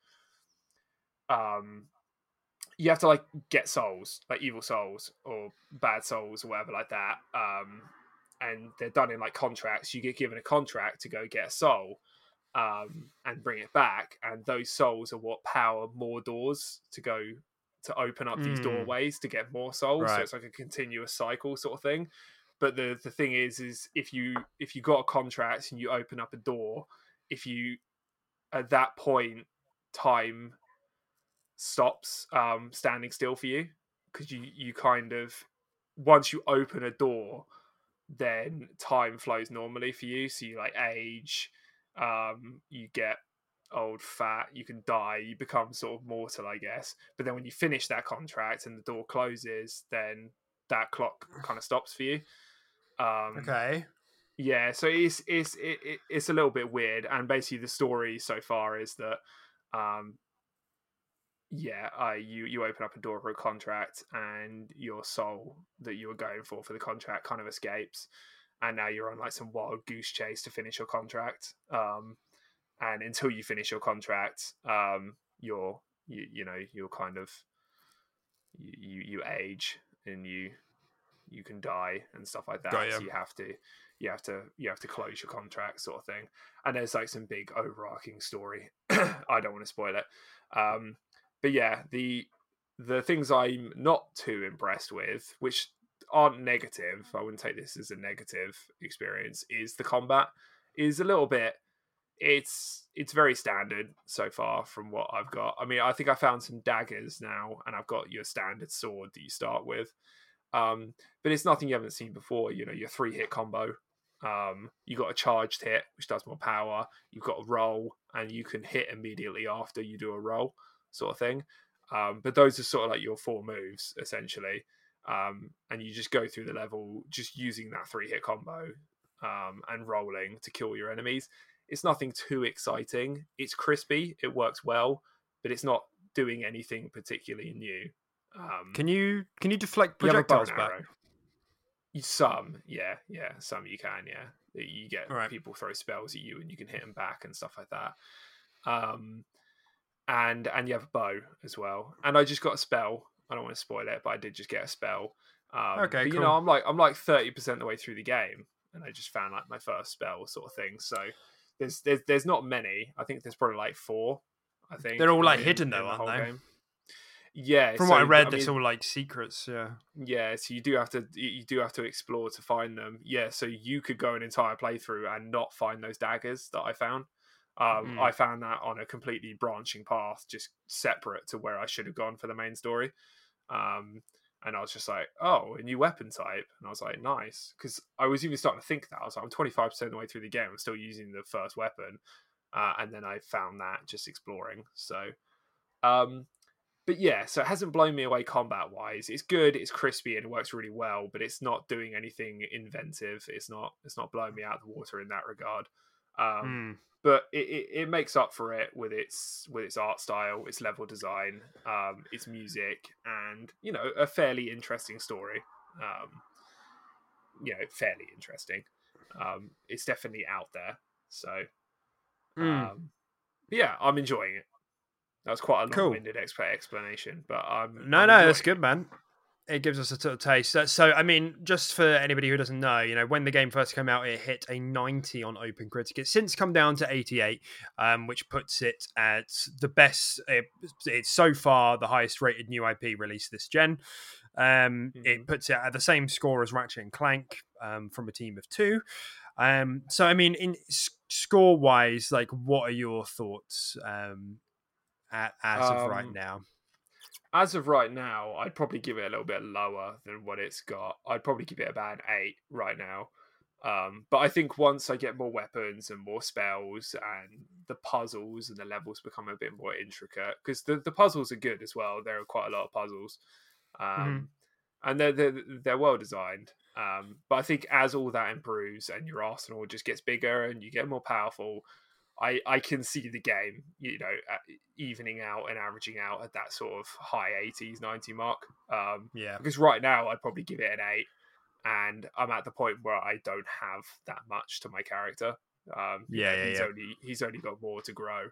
Speaker 2: um you have to like get souls like evil souls or bad souls or whatever like that um and they're done in like contracts. You get given a contract to go get a soul um and bring it back and those souls are what power more doors to go to open up these
Speaker 1: Mm.
Speaker 2: doorways to get more souls so it's like a continuous cycle sort of thing. But the the thing is is if you if you got a contract and you open up a door if you at that point time stops um standing still for you because you you kind of once you open a door then time flows normally for you. So you like age um you get old fat you can die you become sort of mortal i guess. But then when you finish that contract and the door closes then that clock kind of stops for you. Um
Speaker 1: Okay.
Speaker 2: yeah so it's it's it, it- it's a little bit weird. And basically the story so far is that um yeah uh, you you open up a door for a contract and your soul that you were going for for the contract kind of escapes. And now you're on like some wild goose chase to finish your contract. Um and until you finish your contract um you're you, you know you're kind of you, you age and you you can die and stuff like that. So you have to you have to you have to close your contract sort of thing. And there's like some big overarching story. I don't want to spoil it. Um but yeah the the things i'm not too impressed with which aren't negative i wouldn't take this as a negative experience is the combat is a little bit it's it's very standard so far from what i've got. I mean i think i found some daggers now and i've got your standard sword that you start with. Um but it's nothing you haven't seen before you know your three hit combo. Um you got a charged hit which does more power. You've got a roll and you can hit immediately after you do a roll sort of thing. Um but those are sort of like your four moves essentially. Um and you just go through the level just using that three hit combo um and rolling to kill your enemies it's nothing too exciting it's crispy it works well but it's not doing anything particularly new um
Speaker 1: Can you can you deflect
Speaker 2: you have a bow
Speaker 1: projectiles
Speaker 2: and
Speaker 1: back?
Speaker 2: You- Some, yeah, yeah, some you can, yeah. you get
Speaker 1: Right.
Speaker 2: people throw spells at you and you can hit them back and stuff like that. Um, and and you have a bow as well. And I just got a spell. I don't want to spoil it, but I did just get a spell. Um,
Speaker 1: Okay,
Speaker 2: but, you
Speaker 1: cool.
Speaker 2: know, I'm like I'm like thirty percent the way through the game, and I just found like my first spell sort of thing. So there's there's there's not many. I think there's probably like four. I think
Speaker 1: They're all, like,
Speaker 2: in-
Speaker 1: hidden, though, aren't they?
Speaker 2: game. Yeah,
Speaker 1: From
Speaker 2: so,
Speaker 1: what I read,
Speaker 2: mean,
Speaker 1: it's all like secrets. Yeah.
Speaker 2: yeah, so you do have to you you do have to explore to find them. Yeah, so you could go an entire playthrough and not find those daggers that I found. Um,
Speaker 1: Mm.
Speaker 2: I found that on a completely branching path, just separate to where I should have gone for the main story. Um, and I was just like, oh, a new weapon type, and I was like, nice, because I was even starting to think that I was like, I'm 25 percent of the way through the game, I'm still using the first weapon, uh, and then I found that just exploring. So, um, but yeah, so it hasn't blown me away combat wise. It's good, it's crispy, and it works really well, but it's not doing anything inventive. It's not it's not blowing me out of the water in that regard. Um,
Speaker 1: Mm.
Speaker 2: But it, it, it makes up for it with its with its art style, its level design, um, its music, and you know a fairly interesting story. Um, you know, fairly interesting. Um, it's definitely out there. So,
Speaker 1: Mm.
Speaker 2: um, yeah, I'm enjoying it. That was quite a long-winded exp- explanation, but um,
Speaker 1: No,
Speaker 2: I'm
Speaker 1: no, that's good, man. It gives us a sort of taste. So, I mean, just for anybody who doesn't know, you know, when the game first came out, it hit a 90 on Open Critic. It's since come down to 88, um, which puts it at the best. It, it's so far the highest rated new IP released this gen. Um, It
Speaker 2: Mhm.
Speaker 1: puts it at the same score as Ratchet and Clank um, from a team of two. Um, so, I mean, in score wise, like, what are your thoughts um, at, as of right
Speaker 2: Um,
Speaker 1: now?
Speaker 2: As of right now, I'd probably give it a little bit lower than what it's got. I'd probably give it about an eight right now. Um, but I think once I get more weapons and more spells and the puzzles and the levels become a bit more intricate, because the, the puzzles are good as well. There are quite a lot of puzzles, um, and they're, they're they're well designed. Um, but I think as all that improves and your arsenal just gets bigger and you get more powerful, I, I can see the game, you know, evening out and averaging out at that sort of high 80s, 90 mark. Um,
Speaker 1: Yeah.
Speaker 2: because right now I'd probably give it an eight, and I'm at the point where I don't have that much to my character. Um,
Speaker 1: Yeah, yeah,
Speaker 2: he's
Speaker 1: yeah.
Speaker 2: only he's only got more to grow.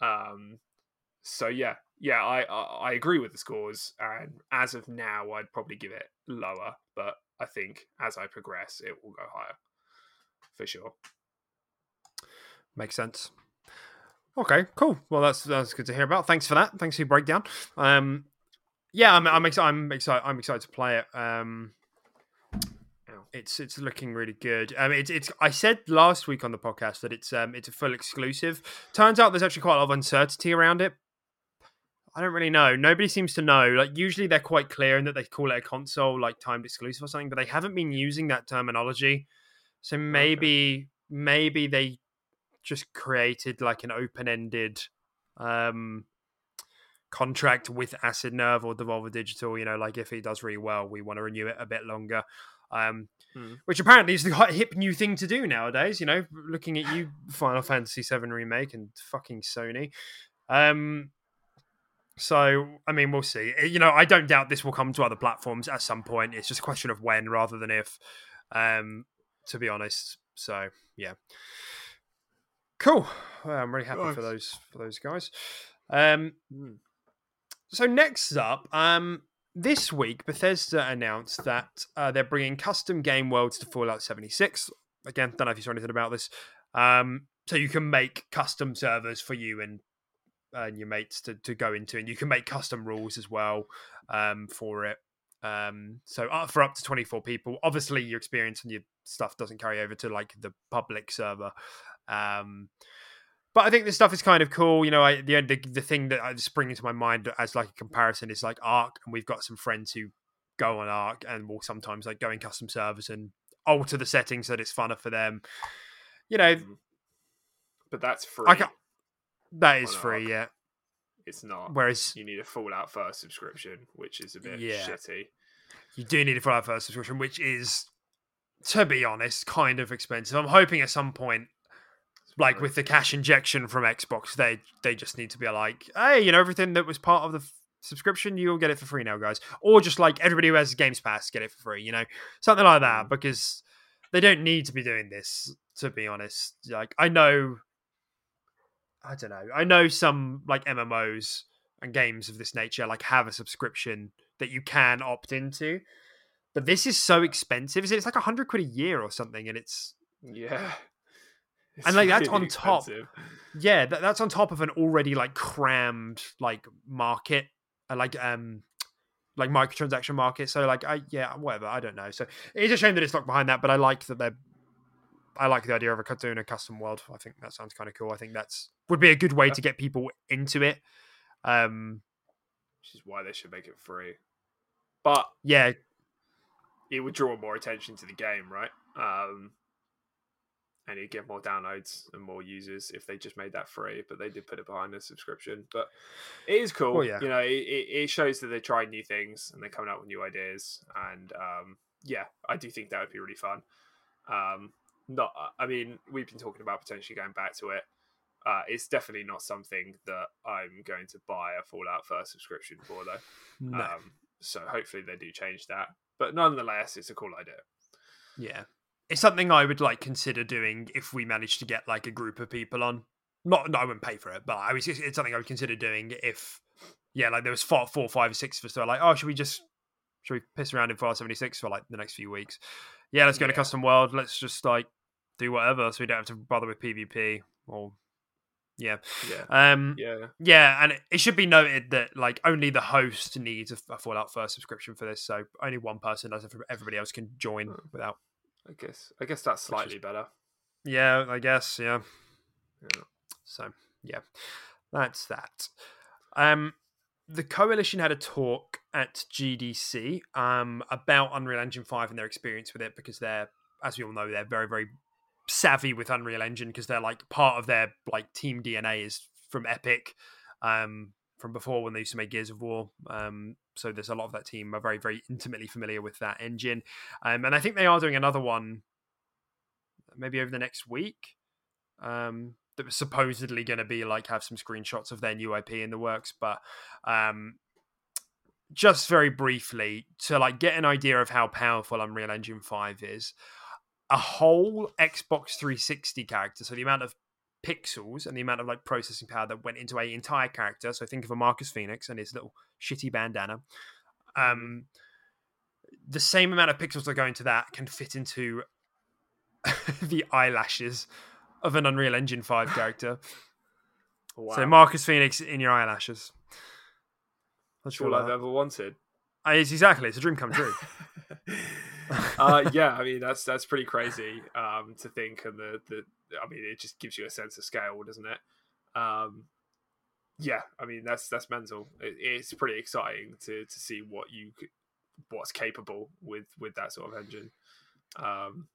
Speaker 2: Um, so yeah, yeah, I, I I agree with the scores, and as of now, I'd probably give it lower, but I think as I progress, it will go higher for sure.
Speaker 1: Makes sense. Okay, cool. Well, that's that's good to hear about. Thanks for that. Thanks for your breakdown. Um, yeah, I'm I'm excited. I'm excited. I'm excited to play it. Um, it's it's looking really good. Um, it's it's. I said last week on the podcast that it's um it's a full exclusive. Turns out there's actually quite a lot of uncertainty around it. I don't really know. Nobody seems to know. Like usually they're quite clear in that they call it a console like timed exclusive or something, but they haven't been using that terminology. So maybe maybe they just created like an open-ended um contract with Acid Nerve or Devolver Digital, you know, like if it does really well, we want to renew it a bit longer. Um
Speaker 2: Hmm.
Speaker 1: which apparently is the hot- hip new thing to do nowadays, you know, looking at you Final Fantasy 7 remake and fucking Sony. Um so, I mean, we'll see. You know, I don't doubt this will come to other platforms at some point. It's just a question of when rather than if, um, to be honest. So, yeah. Cool. Well, I'm really happy for those for those guys. Um,
Speaker 2: Mm.
Speaker 1: so next up, um, this week Bethesda announced that uh, they're bringing custom game worlds to Fallout 76. Again, don't know if you saw anything about this. Um, so you can make custom servers for you and and your mates to, to go into, and you can make custom rules as well um, for it. Um, so up for up to 24 people. Obviously, your experience and your stuff doesn't carry over to like the public server. Um, but I think this stuff is kind of cool. You know, I, the, the the thing that I spring into my mind as like a comparison is like ARK, and we've got some friends who go on ARK and will sometimes like go in custom servers and alter the settings so that it's funner for them. You know,
Speaker 2: Mm. But that's free.
Speaker 1: That is free,
Speaker 2: ARK.
Speaker 1: yeah.
Speaker 2: It's not.
Speaker 1: Whereas
Speaker 2: You need a Fallout First subscription, which is a bit
Speaker 1: Yeah.
Speaker 2: shitty.
Speaker 1: you do need a Fallout First subscription, which is, to be honest, kind of expensive. I'm hoping at some point, like with the cash injection from Xbox, they they just need to be like, hey, you know, everything that was part of the f- subscription, you'll get it for free now, guys. Or just like everybody who has Games Pass, get it for free. You know, something like that.
Speaker 2: Mm.
Speaker 1: Because they don't need to be doing this. To be honest, like I know, I don't know. I know some like MMOs and games of this nature like have a subscription that you can opt into, but this is so expensive. It's like a hundred quid a year or something, and it's
Speaker 2: yeah. It's
Speaker 1: and like that's
Speaker 2: really
Speaker 1: on top.
Speaker 2: expensive.
Speaker 1: Yeah, that, that's on top of an already like crammed like market, uh, like um, like microtransaction market. So like, I yeah, whatever. I don't know. So it's a shame that it's locked behind that, but I like that they're. I like the idea of a doing a custom world. I think that sounds kind of cool. I think that's would be a good way to get people into it. Um,
Speaker 2: Which is why they should make it free. But
Speaker 1: yeah,
Speaker 2: it would draw more attention to the game, right? Um, and you'd get more downloads and more users if they just made that free. But they did put it behind a subscription. But it is cool.
Speaker 1: Well, yeah.
Speaker 2: You know, it, it it shows that they're trying new things and they're coming out with new ideas. And um, yeah, I do think that would be really fun. Um, not, I mean, we've been talking about potentially going back to it. Uh, it's definitely not something that I'm going to buy a Fallout First subscription for, though.
Speaker 1: no,
Speaker 2: Um, so hopefully they do change that. But nonetheless, it's a cool idea.
Speaker 1: yeah, it's something I would like consider doing if we managed to get like a group of people on. Not, no, I wouldn't pay for it, but I was. It's something I would consider doing if, yeah, like there was four, four, five, six of us. So like, oh, should we just should we piss around in Fallout 76 for like the next few weeks? Yeah, let's go to
Speaker 2: Yeah.
Speaker 1: custom world. Let's just like do whatever, so we don't have to bother with PvP or yeah.
Speaker 2: Yeah.
Speaker 1: Um,
Speaker 2: Yeah.
Speaker 1: yeah, and it- should be noted that like only the host needs a, a Fallout First subscription for this, so only one person does. it. Everybody else can join
Speaker 2: Oh.
Speaker 1: without.
Speaker 2: I guess I guess that's
Speaker 1: is-
Speaker 2: slightly better.
Speaker 1: Yeah, I guess. Yeah.
Speaker 2: Yeah.
Speaker 1: So yeah, that's that. Um, the coalition had a talk at GDC um about Unreal Engine Five and their experience with it because they're, as we all know, they're very very savvy with Unreal Engine because they're like part of their like team DNA is from Epic, um, from before when they used to make Gears of War. Um, so there's a lot of that team are very very intimately familiar with that engine, um, and I think they are doing another one maybe over the next week. Um, that was supposedly going to be like have some screenshots of their new IP in the works, but um, just very briefly to like get an idea of how powerful Unreal Engine Five is. A whole Xbox 360 character, so the amount of pixels and the amount of like processing power that went into a entire character. So think of a Marcus Phoenix and his little shitty bandana. Um, the same amount of pixels that go into that can fit into the eyelashes of an Unreal Engine 5 character.
Speaker 2: Wow.
Speaker 1: So Marcus Phoenix in your eyelashes. That's
Speaker 2: all
Speaker 1: all
Speaker 2: I've ever wanted.
Speaker 1: It's exactly. It's a dream come true.
Speaker 2: uh, yeah, I mean that's that's pretty crazy um, to think, and the, the I mean it just gives you a sense of scale, doesn't it? Um, yeah, I mean that's that's mental. It, it's pretty exciting to to see what you what's capable with with that sort of engine. Um,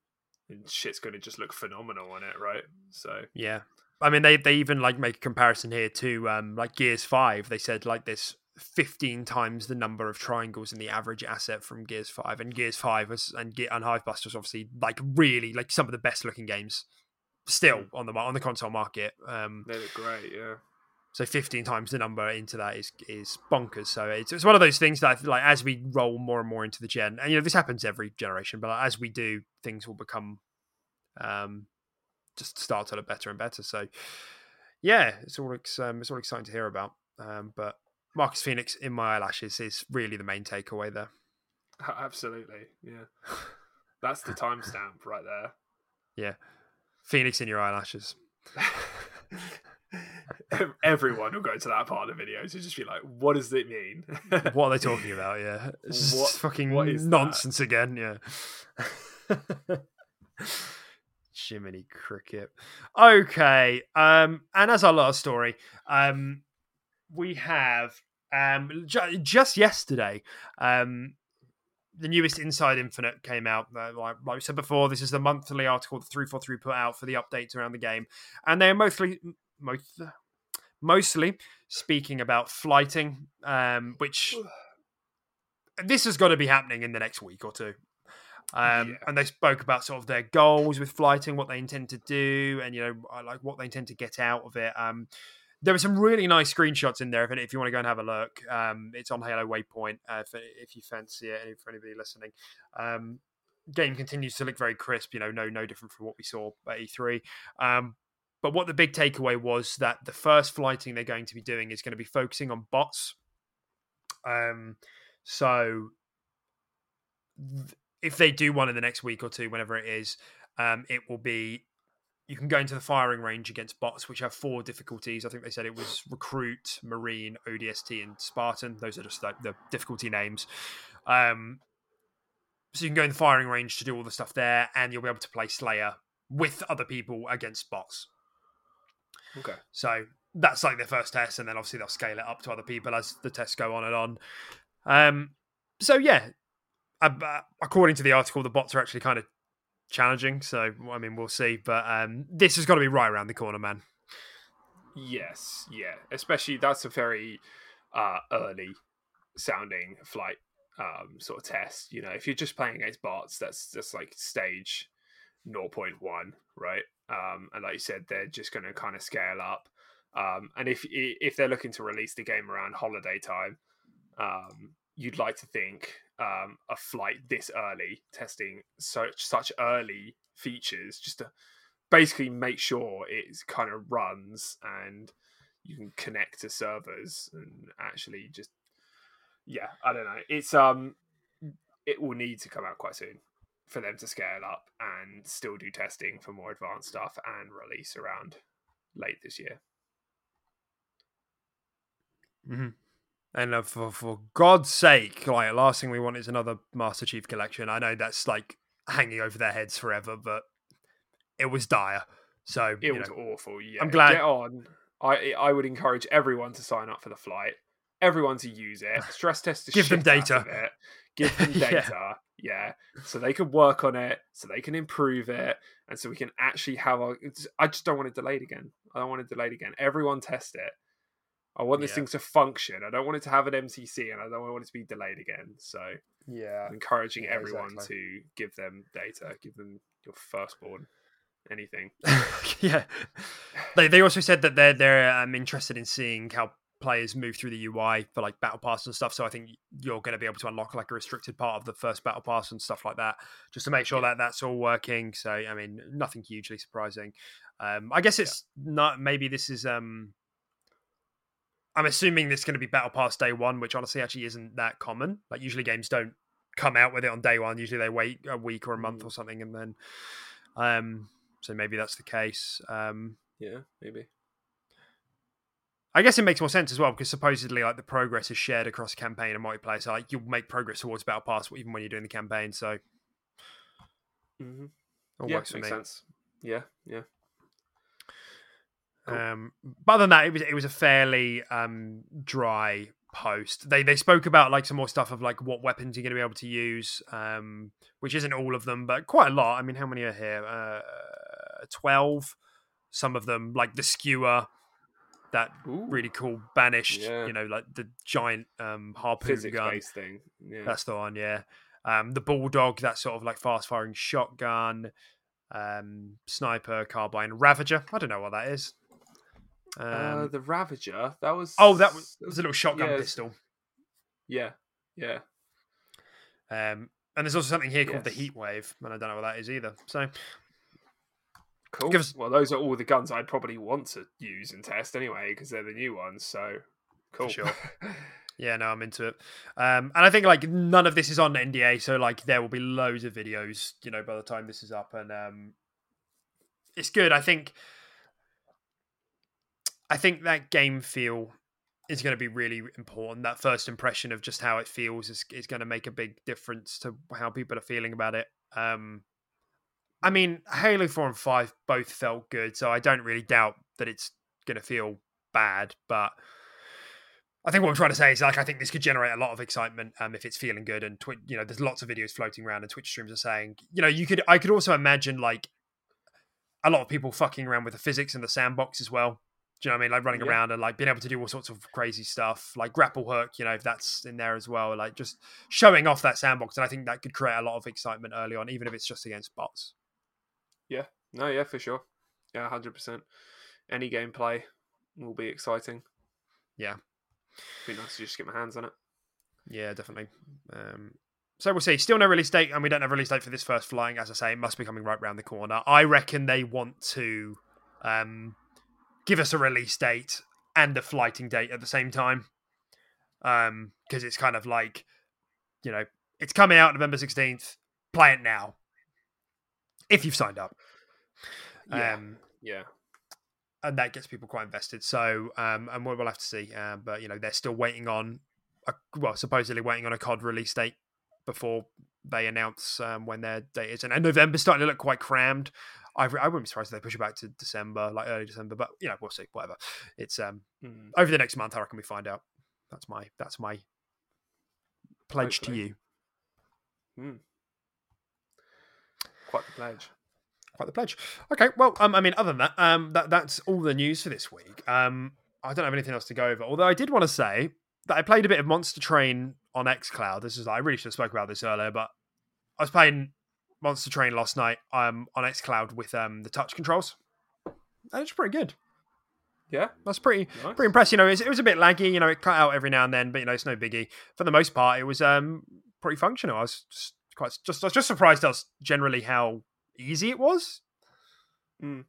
Speaker 2: and shit's going to just look phenomenal on it, right? So
Speaker 1: Yeah. I mean, they, they even like make a comparison here to um, like Gears 5. They said like this 15 times the number of triangles in the average asset from Gears 5. And Gears 5 was, and, Ge- and Hivebusters obviously like really like some of the best looking games still on the on the console market. Um,
Speaker 2: they look great, yeah.
Speaker 1: so 15 times the number into that is is bonkers. So it's, it's one of those things that like as we roll more and more into the gen, and you know this happens every generation, but as we do, things will become um just start to look better and better. So yeah, it's all ex- um, it's all exciting to hear about. Um, but Marcus Phoenix in my eyelashes is really the main takeaway there.
Speaker 2: Absolutely, yeah. That's the timestamp right there.
Speaker 1: Yeah, Phoenix in your eyelashes.
Speaker 2: Everyone will go to that part of the video to just be like, "What does it mean?"
Speaker 1: What are they talking about? Yeah, it's
Speaker 2: What-
Speaker 1: fucking
Speaker 2: what is that?
Speaker 1: nonsense again. Yeah. Jiminy Cricket. Okay. Um, and as our last story, um, we have um ju- just yesterday, um, the newest Inside Infinite came out. Uh, like, like we said before, this is the monthly article that 343 put out for the updates around the game, and they're mostly most mostly speaking about flighting, um, which this has got to be happening in the next week or two. Um,
Speaker 2: Yeah.
Speaker 1: And they spoke about sort of their goals with flighting, what they intend to do, and you know, uh, like what they intend to get out of it. Um, there were some really nice screenshots in there. If, if you want to go and have a look, um, it's on Halo Waypoint uh, if, if you fancy it, for anybody listening. Um, game continues to look very crisp. You know, no no different from what we saw at E3. Um, but what the big takeaway was that the first flighting they're going to be doing is going to be focusing on bots. Um, so th- if they do one in the next week or two, whenever it is, um, it will be you can go into the firing range against bots, which have four difficulties. I think they said it was recruit, marine, ODST, and Spartan. Those are just like the difficulty names. Um, so you can go in the firing range to do all the stuff there, and you'll be able to play Slayer with other people against bots.
Speaker 2: Okay.
Speaker 1: So that's like their first test, and then obviously they'll scale it up to other people as the tests go on and on. Um, so yeah, uh, according to the article, the bots are actually kind of challenging. So I mean, we'll see. But um, this has got to be right around the corner, man.
Speaker 2: Yes, yeah. Especially that's a very uh, early sounding flight um, sort of test. You know, if you're just playing against bots, that's just like stage 0.1, right? Um, and like you said, they're just going to kind of scale up. Um, and if if they're looking to release the game around holiday time, um, you'd like to think um, a flight this early, testing such such early features, just to basically make sure it kind of runs and you can connect to servers and actually just yeah, I don't know. It's um, it will need to come out quite soon for them to scale up and still do testing for more advanced stuff and release around late this year.
Speaker 1: Mm-hmm. And uh, for for God's sake, like last thing we want is another Master Chief collection. I know that's like hanging over their heads forever, but it was dire. So
Speaker 2: it was
Speaker 1: know,
Speaker 2: awful. Yeah,
Speaker 1: I'm glad.
Speaker 2: Get on. I I would encourage everyone to sign up for the flight. Everyone to use it. Stress test the
Speaker 1: Give them data.
Speaker 2: It. Give them data. yeah. yeah, so they can work on it, so they can improve it, and so we can actually have our. I just don't want it delayed again. I don't want it delayed again. Everyone test it. I want this yeah. thing to function. I don't want it to have an MCC, and I don't want it to be delayed again. So
Speaker 1: yeah,
Speaker 2: I'm encouraging yeah, everyone exactly. to give them data, give them your firstborn anything.
Speaker 1: yeah, they they also said that they're they're um, interested in seeing how players move through the UI for like battle pass and stuff. So I think you're going to be able to unlock like a restricted part of the first battle pass and stuff like that, just to make sure that that's all working. So I mean, nothing hugely surprising. Um, I guess it's yeah. not. Maybe this is um I'm assuming this is going to be Battle Pass day one, which honestly actually isn't that common. Like usually games don't come out with it on day one. Usually they wait a week or a month mm. or something, and then um, so maybe that's the case. Um,
Speaker 2: yeah, maybe.
Speaker 1: I guess it makes more sense as well because supposedly like the progress is shared across campaign and multiplayer. So like you'll make progress towards Battle Pass even when you're doing the campaign. So
Speaker 2: mm-hmm. all yeah, works for makes me. sense. Yeah, yeah.
Speaker 1: Cool. Um, but other than that, it was it was a fairly um, dry post. They they spoke about like some more stuff of like what weapons you're going to be able to use, um, which isn't all of them, but quite a lot. I mean, how many are here? Uh, Twelve. Some of them, like the skewer, that Ooh. really cool banished, Yeah. You know, like the giant um, harpoon
Speaker 2: Physics
Speaker 1: gun
Speaker 2: thing. Yeah.
Speaker 1: That's the one. Yeah. Um, the bulldog, that sort of like fast firing shotgun, um, sniper, carbine, ravager. I don't know what that is.
Speaker 2: Uh, um, uh, the Ravager. That was.
Speaker 1: Oh, that was, was a little shotgun yeah, pistol.
Speaker 2: Yeah, yeah.
Speaker 1: Um, and there's also something here yes. called the Heat Wave, and I don't know what that is either. So
Speaker 2: cool. Us... Well, those are all the guns I'd probably want to use and test anyway, because they're the new ones. So cool.
Speaker 1: sure. yeah, no, I'm into it. Um, and I think like none of this is on NDA, so like there will be loads of videos, you know, by the time this is up, and um, it's good. I think I think that game feel is going to be really important. That first impression of just how it feels is, is going to make a big difference to how people are feeling about it. Um, I mean, Halo 4 and 5 both felt good, so I don't really doubt that it's going to feel bad, but I think what I'm trying to say is like I think this could generate a lot of excitement um, if it's feeling good and you know, there's lots of videos floating around and Twitch streams are saying, you know, you could I could also imagine like a lot of people fucking around with the physics in the sandbox as well. Do you know what I mean? Like running yeah. around and like being able to do all sorts of crazy stuff, like grapple hook, you know, if that's in there as well, like just showing off that sandbox. And I think that could create a lot of excitement early on, even if it's just against bots.
Speaker 2: Yeah, no, yeah, for sure. Yeah, 100%. Any gameplay will be exciting.
Speaker 1: Yeah.
Speaker 2: Be nice to just get my hands on it.
Speaker 1: Yeah, definitely. Um, so we'll see. Still no release date, and we don't have a release date for this first flying. As I say, it must be coming right round the corner. I reckon they want to um, give us a release date and a flighting date at the same time, because um, it's kind of like, you know, it's coming out November sixteenth. Play it now, if you've signed up.
Speaker 2: Yeah.
Speaker 1: Um,
Speaker 2: Yeah.
Speaker 1: and that gets people quite invested. So, um, and we'll, we'll have to see. Uh, but you know, they're still waiting on, a, well, supposedly waiting on a COD release date before they announce um, when their date is. And, and November's starting to look quite crammed. I, I wouldn't be surprised if they push it back to December, like early December. But you know, we'll see. Whatever. It's um
Speaker 2: Mm.
Speaker 1: over the next month. I reckon we find out. That's my that's my pledge
Speaker 2: Hopefully.
Speaker 1: to you.
Speaker 2: Quite the pledge.
Speaker 1: quite the pledge. Okay, well, um, I mean, other than that, um, that that's all the news for this week. Um, I don't have anything else to go over. Although I did want to say that I played a bit of Monster Train on XCloud. This is I really should have spoke about this earlier, but I was playing Monster Train last night um, on XCloud with um, the touch controls, and it's pretty good.
Speaker 2: Yeah.
Speaker 1: That's pretty
Speaker 2: Nice.
Speaker 1: pretty impressive. You know, it was, a bit laggy. You know, it cut out every now and then, but you know, it's no biggie. For the most part, it was um pretty functional. I was just quite just I was just surprised us generally how easy it was.
Speaker 2: Mm.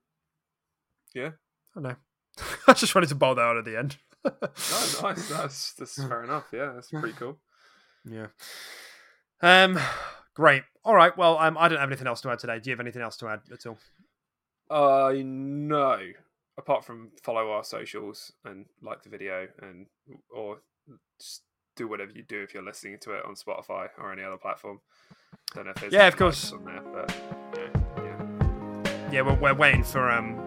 Speaker 2: Yeah.
Speaker 1: I don't know. I just wanted to bowl that out at the end.
Speaker 2: Oh, nice. That's that's fair enough. Yeah, that's pretty cool.
Speaker 1: yeah. Um. Great. All right. Well, um, I don't have anything else to add today. Do you have anything else to add at all?
Speaker 2: Uh, no. Apart from follow our socials and like the video and or just do whatever you do if you're listening to it on Spotify or any other platform. Don't know if there's
Speaker 1: Yeah, of course.
Speaker 2: on there, but yeah, yeah.
Speaker 1: Yeah, we're, we're waiting for um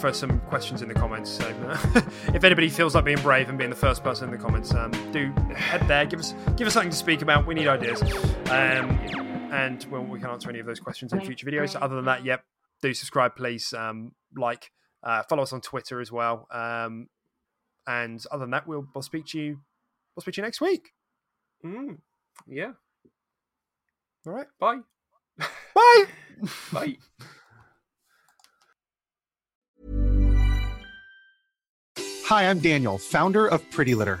Speaker 1: for some questions in the comments. So if anybody feels like being brave and being the first person in the comments, um, do head there. Give us give us something to speak about. We need ideas. Um, and well, we can answer any of those questions in future videos. Other than that, yep, do subscribe, please. Um, like, uh, follow us on Twitter as well. Um, and other than that, we'll we'll speak to you. We'll speak to you next week.
Speaker 2: Mm, yeah.
Speaker 1: All right.
Speaker 2: Bye.
Speaker 1: Bye.
Speaker 2: Bye.
Speaker 3: Hi, I'm Daniel, founder of Pretty Litter.